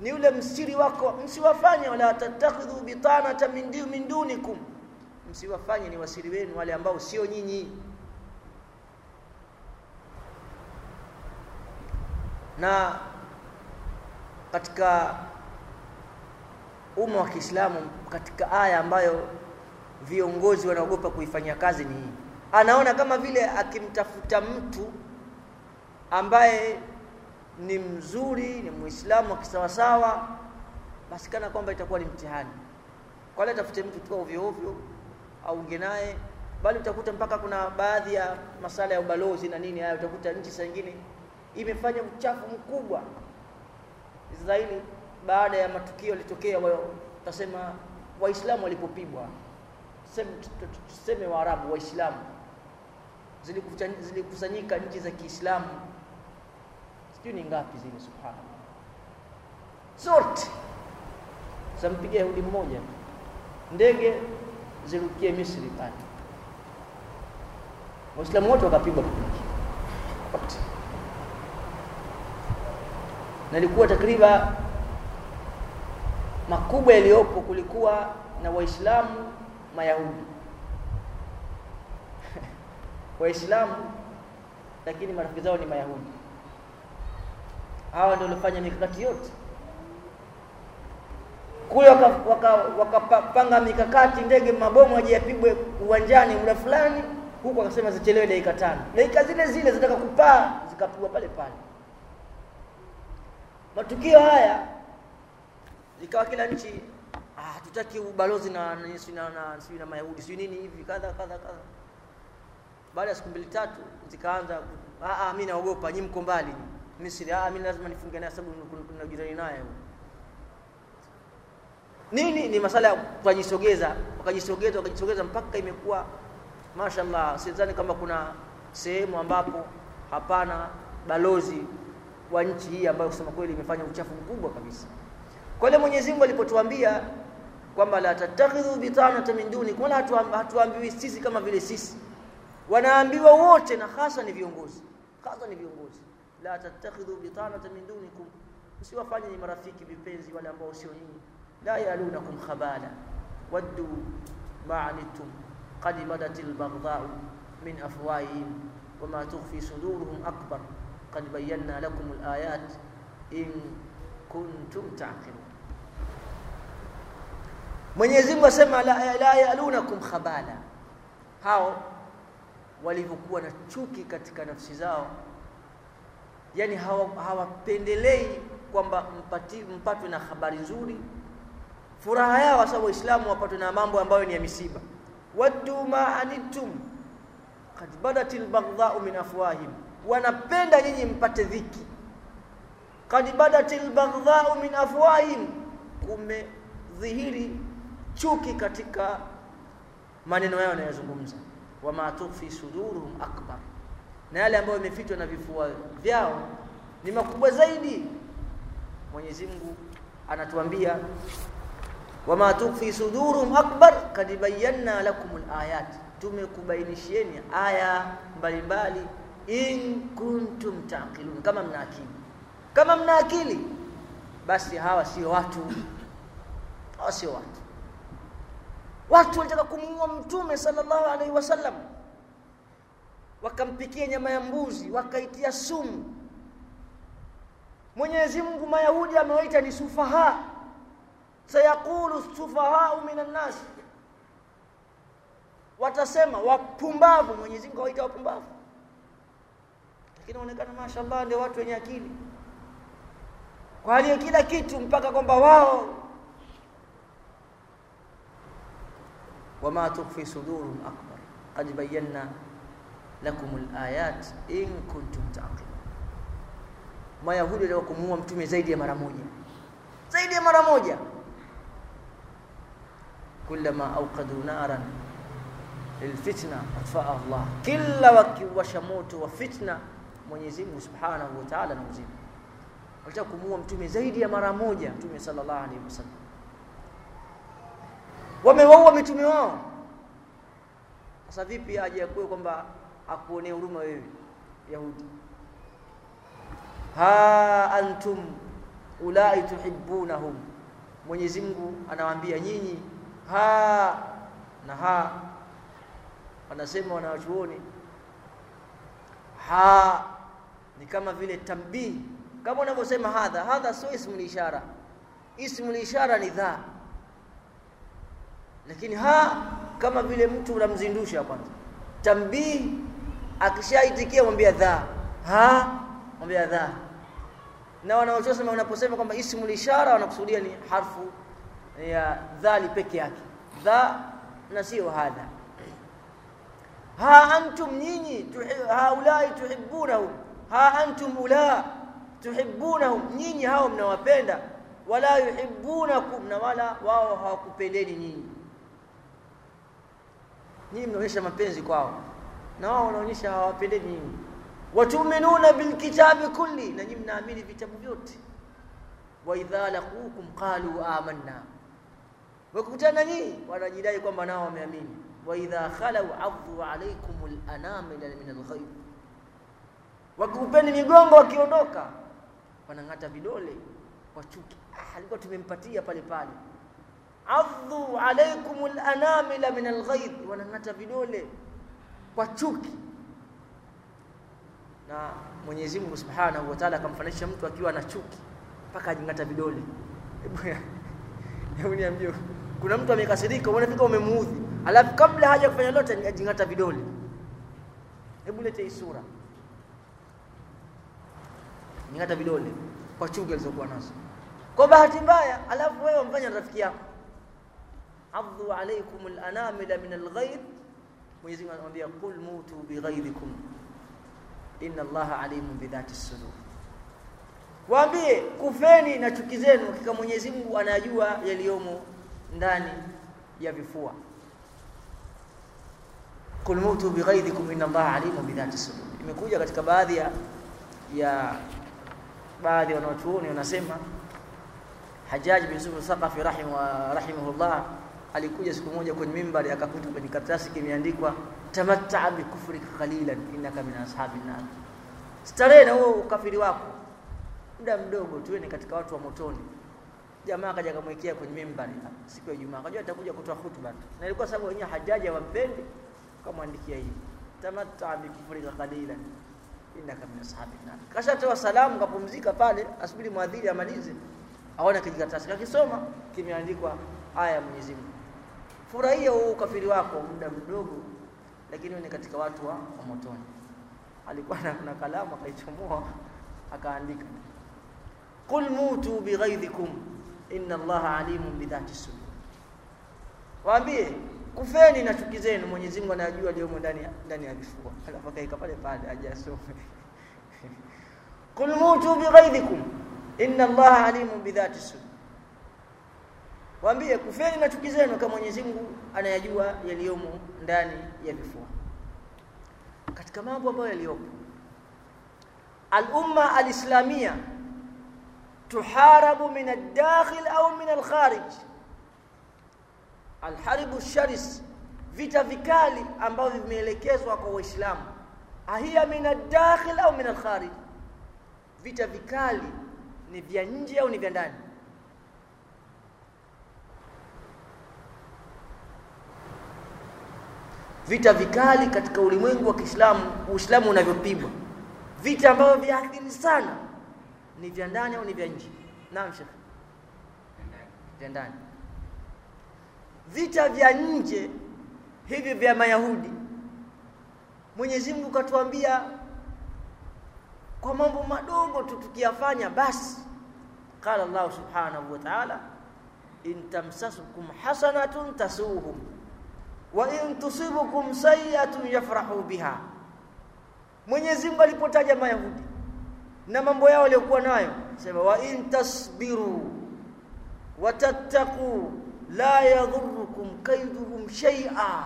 ni ule msiri wako msiwafanye wala tattakhidhu bitanata min dunikum. Msiwafanye ni wasiri wenu wale ambao sio nyinyi. Na katika umma wa Kiislamu katika aya ambayo viongozi wanaogopa kuifanyia kazi ni hii. Anaona kama vile akimtafuta mtu ambaye ni mzuri ni muislamu kisawasawa basi kana kwamba itakuwa ni mtihani. Kwa tafute mtu tu ovyo ovyo aunge naye bali utakuta mpaka kuna baadhi ya masala ya ubalozi na nini haya utakuta nchi saa nyingine imefanya uchafu mkubwa. Israeli baada ya matukio yalitokea wao utasema waislamu walipopigwa. Tuseme waarabu waislamu. Zilikusanyika nchi za kiislamu sijui ni ngapi zile subhanallah. Zote. Zampiga yahudi mmoja. Ndege zirukie misri pale. Waislamu wote wakapigwa wote. Na ilikuwa takriban makubwa yaliyopo kulikuwa na waislamu mayahudi. Waislamu lakini marafiki zao ni mayahudi hawa ndio waliofanya mikakati yote. Kule wakapanga waka, waka mikakati ndege mabomu aje yapigwe uwanjani muda fulani huku akasema zichelewe dakika tano. Dakika zile zile zitaka kupaa zikapigwa pale pale. Matukio haya ikawa kila nchi ah, hatutaki ubalozi na na, na, na, na mayahudi si nini hivi kadha kadha kadha. Baada ya siku mbili tatu zikaanza ah, ah, mi naogopa nyi mko mbali misri ah, mimi lazima nifunge naye sababu kuna jirani naye nini? Ni masala ya kujisogeza wakajisogeza wakajisogeza mpaka imekuwa mashallah sidhani kama kuna sehemu ambapo hapana balozi wa nchi hii ambayo kusema kweli imefanya uchafu mkubwa kabisa. Kwa ile Mwenyezi Mungu alipotuambia kwamba la tattakhidhu bitanata min duni wala hatuambiwi sisi kama vile sisi. Wanaambiwa wote na hasa ni viongozi. Hasa ni viongozi لا تتخذوا بطانة من دونكم. سوى فاني مرافيك ببنزي ولا موسيوني لا يألونكم خبالا. ودوا ما عنتم. قد بدت البغضاء من أفواههم وما تخفي صدورهم أكبر. قد بينا لكم الآيات إن كنتم تعقلون. Mwenyezi Mungu asema la, la yalunakum khabala, hao walivyokuwa na chuki katika nafsi zao yani hawapendelei hawa kwamba mpatwe na habari nzuri. Furaha yao sababu waislamu wapatwe na mambo ambayo ni ya misiba. Waddu ma anittum qad badatil baghdha'u min afwahim wanapenda nyinyi mpate dhiki. Qad badatil baghdha'u min afwahim kumedhihiri chuki katika maneno yao yanayozungumza wama tukhfi suduruhum akbar na yale ambayo yamefichwa na vifua vyao ni makubwa zaidi. Mwenyezi Mungu anatuambia wama tukfi sudurum akbar kad bayyana lakum alayat tumekubainishieni aya mbalimbali in kuntum taqilun kama mna akili. Kama mna akili basi hawa sio watu. Hawa sio watu. Watu walitaka kumuua mtume sallallahu alaihi wasallam wakampikia nyama ya mbuzi wakaitia sumu. Mwenyezi Mungu Mayahudi amewaita ni sufaha. Sayaqulu sufahau minan nas. Watasema wapumbavu Mwenyezi Mungu awaita wapumbavu. Lakini inaonekana mashallah ndio watu wenye akili. Kwa hali ya kila kitu mpaka kwamba wao. Wama tukfi sudurun akbar. Qad bayyana lakum alayat in kuntum taqilun. Mayahudi waliwa kumuua mtume zaidi ya mara moja. Zaidi ya mara moja. Kullama awqadu naran lilfitna atfaa Allah. Kila wakiwasha moto wa fitna Mwenyezi Mungu Subhanahu wa Ta'ala na uzima. Walitaka kumuua mtume zaidi ya mara moja mtume sallallahu alaihi wasallam wamewaua mitume wao. Sasa vipi aje akuwe kwamba akuonee huruma wewe Yahudi. Ha antum ulai tuhibbunahum. Mwenyezi Mungu anawaambia nyinyi ha na ha. Wanasema wanawachuoni ha ni kama vile tambii kama unavyosema hadha hadha sio ismu ishara. Ismu ishara ni dha. Lakini ha kama vile mtu unamzindusha kwanza. Tambii akishaitikia mwambia dha ha? Mwambia dha na wanaosema unaposema kwamba ismu lishara wanakusudia ni harfu ya dhali peke yake. Dha na sio hadha. Ha antum nyinyi haulai tuhibbunahum. Ha antum ula tuhibbunahum. Nyinyi hao mnawapenda. Wala yuhibbunakum na wala wao hawakupendeni nyinyi. Nyinyi mnaonyesha mapenzi kwao na wao wanaonyesha hawapendeni nyinyi. Watuminuna bilkitabi kulli. Na nyinyi mnaamini vitabu vyote. Wa idha laqukum qalu amanna. Wakikutana nyinyi wanajidai kwamba nao wameamini. Wa idha khalau adhu alaykum al-anamila min al-ghayb. Wakikupeni migongo wakiondoka wanang'ata vidole kwa chuki. Ah, alikuwa tumempatia pale pale. Adhu alaykum al-anamila min al-ghayb. Wanang'ata vidole kwa chuki. Na Mwenyezi Mungu Subhanahu wa Ta'ala akamfanisha mtu akiwa na chuki mpaka ajingata vidole. Hebu niambie kuna mtu amekasirika unafika umemuudhi alafu kabla haja kufanya lolote ajingata vidole. Hebu lete hii sura. Jingata vidole kwa chuki alizokuwa nazo. Kwa bahati mbaya alafu wewe umfanya rafiki yako. Adhu alaykum al-anamila min al-ghayb Mwenyezi Mungu anamwambia qul mutu bighaidhikum inna Allaha alimun bidhati sudur. Waambie kufeni na chuki zenu hakika Mwenyezi Mungu anajua yaliyomo ndani ya vifua. Qul mutu bighaidhikum inna Allaha alimun bidhati sudur. Imekuja katika baadhi ya ya baadhi wanaochuoni wanasema Hajjaj bin Yusuf Thaqafi rahimu rahimahullah alikuja siku moja kwenye mimbari akakuta kwenye karatasi kimeandikwa tamatta bi kufrika qalilan innaka min ashabin nar. Starehe na huo ukafiri wako. Muda mdogo tuwe ni katika watu wa motoni. Jamaa akaja akamwekea kwenye mimbari siku ya Ijumaa. Akajua atakuja kutoa hutuba na ilikuwa sababu wenyewe hajaji hawampendi akamwandikia hivi tamatta bi kufrika qalilan innaka min ashabin nar. Kashatoa salamu kapumzika pale asubiri mwadhiri amalize aone kijikaratasi kakisoma kimeandikwa aya ya Mwenyezi Mungu furahia huu ukafiri wako muda mdogo lakini ni katika watu wa, wa motoni. Alikuwa na, kalamu akaichomoa akaandika. Qul mutu bighaidhikum inna allaha alimun bidhati sudur. Waambie kufeni na chuki zenu Mwenyezi Mungu anajua aliyomo ndani ndani ya vifua alafu akaika pale pale ajasome qul mutu bighaidhikum inna allaha alimun bidhati sudur waambie kufeni na chuki zenu kama Mwenyezi Mungu anayajua yaliyomo ndani ya vifua. Katika mambo ambayo yaliyopo al-umma al-islamia tuharabu min ad-dakhil au min al-kharij. Al-harbu sharis vita vikali ambavyo vimeelekezwa kwa waislamu. Ahia min ad-dakhil au min al-kharij. Vita vikali ni vya nje au ni vya ndani vita vikali katika ulimwengu wa Kiislamu Uislamu unavyopigwa. Vita ambavyo viathiri sana. Ni vya ndani au ni vya nje? Naam shekhi vya ndani. Vita vya nje hivi vya mayahudi. Mwenyezi Mungu katuambia kwa mambo madogo tu tukiyafanya basi. Qala Allah subhanahu wa ta'ala in tamsasukum hasanatun tasuhum wa in tusibukum sayi'atun yafrahu biha. Mwenyezi Mungu alipotaja Mayahudi na mambo yao waliokuwa nayo sema wa in tasbiru watattaqu la yadhurrukum kaiduhum shay'a.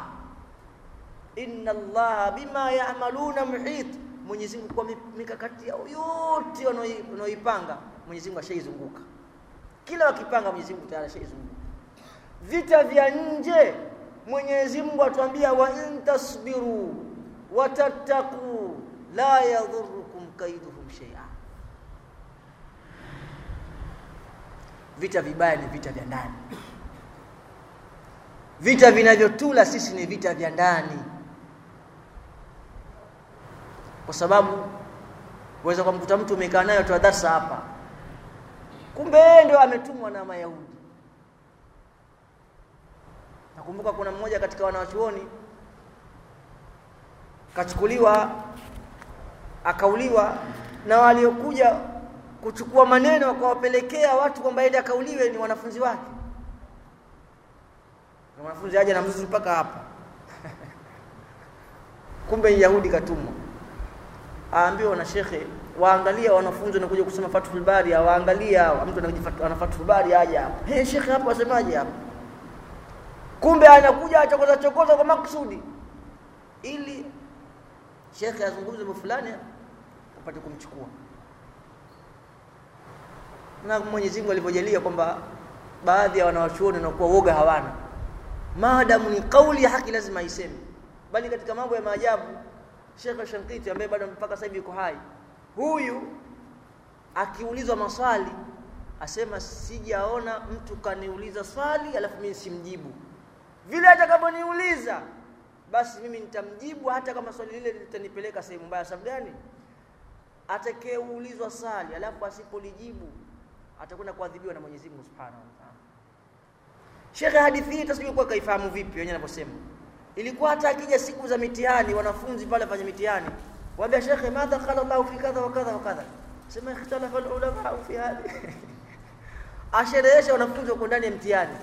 Inna Allaha bima ya'maluna muhit. Mwenyezi Mungu kwa mikakati yao yote wanaoipanga Mwenyezi Mungu ashaizunguka. Kila wakipanga Mwenyezi Mungu tayari ashaizunguka. Vita vya nje Mwenyezi Mungu atuambia wa in tasbiru la yadhurrukum kaiduhum shay'a. Vita vibaya ni vita vya ndani. Vita vinavyotula sisi ni vita vya ndani, kwa sababu waweza kumkuta mtu umekaa naye tu darasa hapa, kumbe ndio ametumwa na Mayahudi. Nakumbuka kuna mmoja katika wanawachuoni kachukuliwa akauliwa, na waliokuja kuchukua maneno wakawapelekea watu kwamba aende akauliwe ni wanafunzi wake. Na wanafunzi aje na mzuzu mpaka hapa kumbe Yahudi katumwa, aambiwa na shekhe, waangalia wanafunzi wanakuja kusoma Fathul Bari, waangalia mtu anakuja ana Fathul Bari aje hapa, hey shekhe, hapa wasemaje hapa? Kumbe anakuja achokoza chokoza kwa makusudi ili shekhe azungumze mambo fulani upate kumchukua. Na Mwenyezi alivyojalia kwamba baadhi ya wanawachuoni wanakuwa woga hawana, maadamu ni kauli ya haki lazima iseme. Bali katika mambo ya maajabu, Sheikh Shankiti ambaye bado mpaka sasa hivi yuko hai, huyu akiulizwa maswali asema sijaona mtu kaniuliza swali alafu mimi simjibu vile atakavyoniuliza basi mimi nitamjibu hata kama swali lile litanipeleka sehemu mbaya. Sababu gani? Atakayeulizwa sali alafu asipolijibu atakwenda kuadhibiwa na Mwenyezi Mungu Subhanahu wa Ta'ala. Sheikh hadithi hii tasijui kwa kaifahamu vipi wenyewe anaposema. Ilikuwa hata akija siku za mitihani, wanafunzi pale fanya mitihani, wabia shekhe, madha qala Allah fi kadha wa kadha wa kadha, sema ikhtalafa ulama fi hadhi asherehesha wanafunzi wako ndani ya mtihani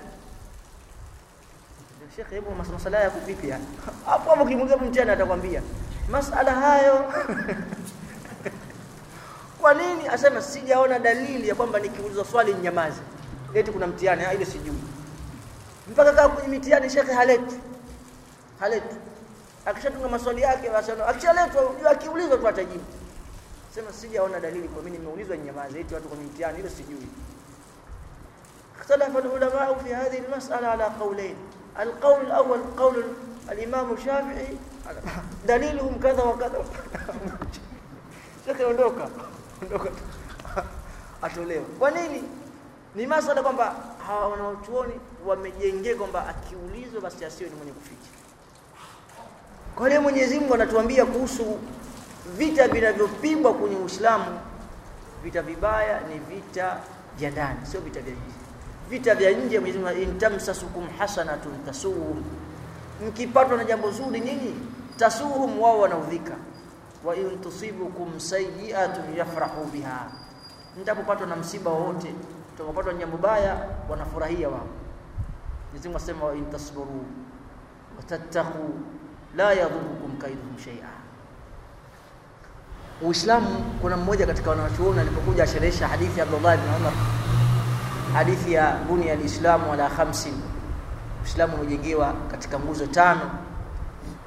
Shekhe, hebu masala ya vipi yani? Hapo hapo kimuuliza mtihani atakwambia masala hayo. Kwa nini? Asema sijaona dalili ya kwamba nikiulizwa swali nyamaze. Eti kuna mtihani, ile sijui. Mpaka kaa kwenye mitihani shekhe haleti. Haleti. Akishatunga maswali yake basi akishaletwa unajua akiulizwa tu atajibu. Sema sijaona dalili kwa mimi nimeulizwa nyamaze eti watu kwenye mtihani ile sijui. اختلف العلماء في هذه المسألة على قولين القول الأول قول الإمام الشافعي دليلهم كذا وكذا shekhe ondoka ondoka atolewa kwa nini ni masala kwamba hawa wanaochuoni wamejengea kwamba akiulizwa basi asiwe ni mwenye kuficha kwa hiyo Mwenyezi Mungu anatuambia kuhusu vita vinavyopigwa kwenye Uislamu vita vibaya ni vita vya ndani sio vita vya nje vita vya nje Mwenyezi intamsasukum hasanatun tasuhum. Mkipatwa na jambo zuri nyinyi tasuhum wao wanaudhika. Wa in tusibukum sayyi'atun yafrahu biha. Mtapopatwa na msiba wowote mtapopatwa na jambo baya wanafurahia wao. Mwenyezi Mungu asema wa in tasbiru wa tattaqu la yadhurukum kaiduhum shay'a. Uislamu kuna mmoja katika wanachuoni alipokuja asherehesha hadithi ya Abdullah ibn Umar hadithi ya bunia alislamu ala khamsin. Uislamu umejengewa katika nguzo tano.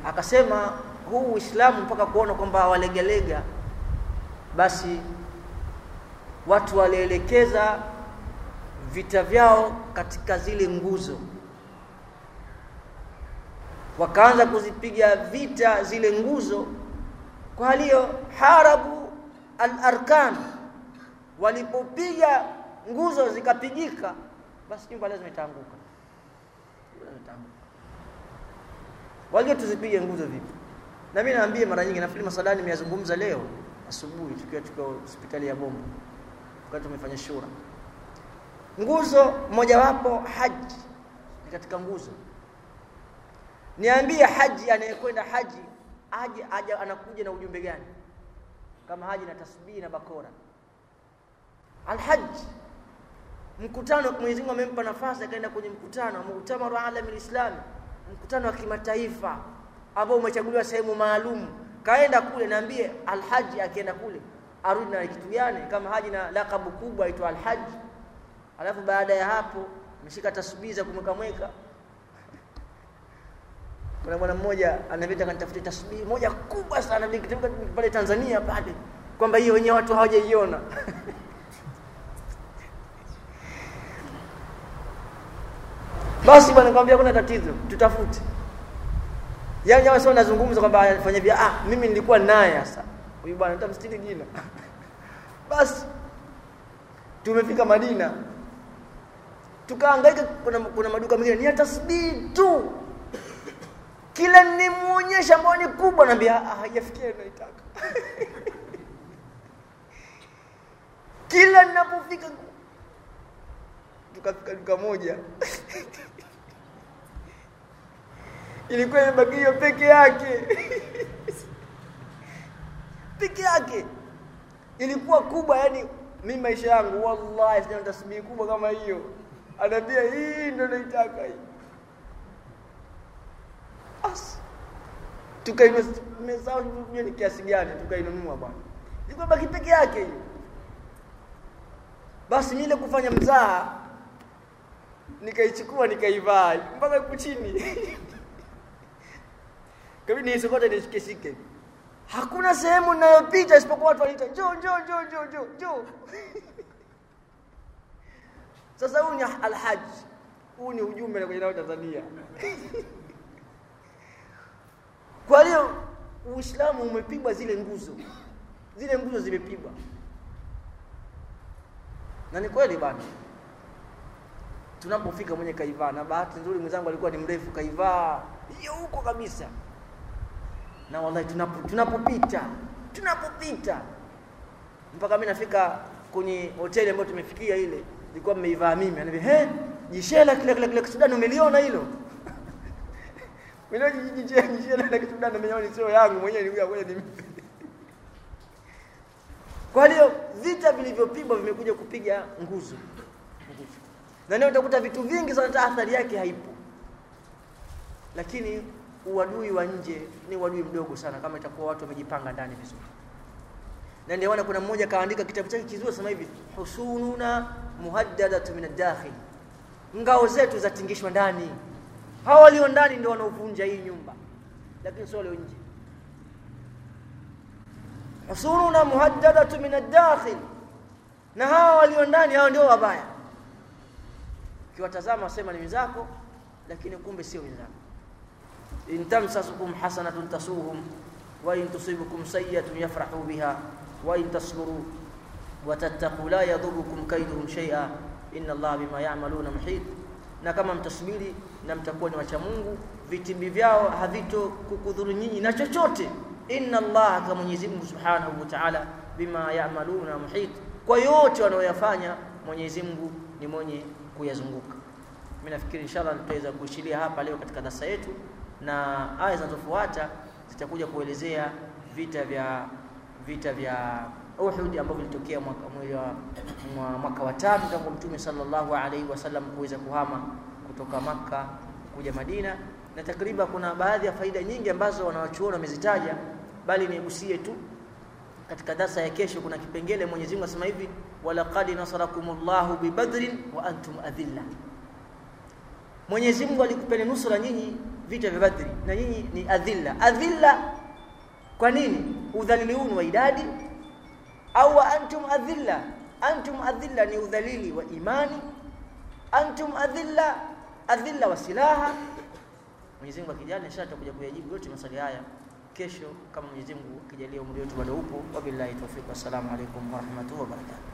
Akasema huu Uislamu mpaka kuona kwamba walegelega basi watu walielekeza vita vyao katika zile nguzo. Wakaanza kuzipiga vita zile nguzo. Kwa hiyo harabu al-arkan walipopiga nguzo zikapigika basi nyumba lazima itaanguka wajua tuzipige nguzo vipi? Na mimi naambia mara nyingi nafikiri masalani nimeyazungumza leo asubuhi tukiwa tuko hospitali ya Bombo wakati tumefanya shura. Nguzo mojawapo haji. Ni katika nguzo. Niambie haji anayekwenda haji aje anakuja na ujumbe gani? Kama haji na tasbihi na bakora. Alhaj mkutano Mwenyezi Mungu amempa nafasi akaenda kwenye mkutano muktamaru alami lislami mkutano wa kimataifa ambao umechaguliwa sehemu maalum. Kaenda kule naambie alhaji akienda kule arudi na kitu gani? Kama haji na lakabu kubwa aitwa alhaji alafu baada ya hapo ameshika tasbihi za kumweka mweka kuna bwana mmoja anavita kanitafuta tasbihi moja kubwa sana pale Tanzania pale kwamba hiyo wenyewe watu hawajaiona basi bwana nikamwambia kuna tatizo tutafute. Yaani jamaa sio nazungumza kwamba anafanya vya ah mimi nilikuwa naye sasa huyu bwana nitamstiri jina. Basi tumefika Madina. Tukaangaika kuna, kuna maduka mengine ni tasbihi tu. Kila nimuonyesha ambao ni kubwa naambia ah haijafikia naitaka. Kila ninapofika tukafika duka moja ilikuwa imebaki peke yake. Peke yake. Ilikuwa kubwa yani mimi maisha yangu wallahi sina tasbihi kubwa kama hiyo. Anaambia hii ndio naitaka hii. Tukaimesahau ni kiasi gani tukainunua bwana. Ilikuwa baki peke yake hiyo. Basi mile kufanya mzaha nikaichukua nikaivaa mpaka kuchini chini kabidi hakuna sehemu ninayopita isipokuwa watu wanaita njoo njoo njoo njoo njoo njoo. Sasa huu ni alhaji huu ni ujumbe na kwenye Tanzania. Kwa hiyo Uislamu umepigwa zile nguzo. Zile nguzo zimepigwa. Na ni kweli bana. Tunapofika mwenye kaivaa na bahati nzuri mwenzangu alikuwa ni mrefu kaivaa hiyo huko kabisa na wallahi tunapo tunapopita tunapopita. Mpaka mimi nafika kwenye hoteli ambayo tumefikia ile ilikuwa mmeivaa mimi. Anambia he jishela kile kile kile Sudan umeliona hilo? Mimi jishela jishela na Sudan nimeona sio yangu mwenyewe nilikuwa kwenye ni kwa hiyo vita vilivyopigwa vimekuja kupiga nguzo. Na leo utakuta vitu vingi sana athari yake haipo. Lakini uadui wa nje ni uadui mdogo sana kama itakuwa watu wamejipanga ndani vizuri. Na ndio kuna mmoja kaandika kitabu chake kizuri sema hivi husununa muhaddadatu min ad-dakhil. Ngao zetu zatingishwa ndani. Hao walio ndani ndio wanaovunja hii nyumba lakini sio walio nje. Husununa muhaddadatu min ad-dakhil. Na hawa walio ndani hao ndio wabaya. Ukiwatazama wasema ni wenzako lakini kumbe sio wenzako in tamsasukum hasanatun tasuhum wa in tusibukum sayyi'atun yafrahu biha wa in tasbiru wa tattaqu la yadhurukum kaiduhum shay'a inna allaha bima ya'maluna muhit. Na kama mtasubiri na mtakuwa ni wacha Mungu vitimbi vyao havito kukudhuru nyinyi na chochote. Inna allaha kama Mwenyezi Mungu Subhanahu wa Ta'ala bima ya'maluna muhit. Kwa yote wanaoyafanya Mwenyezi Mungu ni mwenye kuyazunguka. Mimi nafikiri inshallah tutaweza kuishilia hapa leo katika darasa yetu na aya zinazofuata zitakuja kuelezea vita vya vita vya Uhud ambavyo vilitokea mwaka, mwaka, wa tatu tangu Mtume sallallahu alaihi wasallam kuweza kuhama kutoka Makka kuja Madina, na takriban kuna baadhi ya faida nyingi ambazo wanawachuoni wamezitaja, bali nigusie tu katika darasa ya kesho. Kuna kipengele Mwenyezi Mungu asema hivi, walaqad nasarakumullahu bibadrin wa antum adhilla, Mwenyezi Mungu alikupeni nusura nyinyi vita vya Badri na nyinyi ni adhilla. Adhilla kwa nini? Udhalili huu ni wa idadi au wa antum adhilla? Antum adhilla ni udhalili wa imani, antum adhilla adhilla wa silaha. Mwenyezi Mungu akijali, inshallah tutakuja kuyajibu yote maswali haya kesho, kama Mwenyezi Mungu akijalia umri wetu bado upo. Wabillahi tawfiq, wassalamu alaikum warahmatullahi wabarakatuh.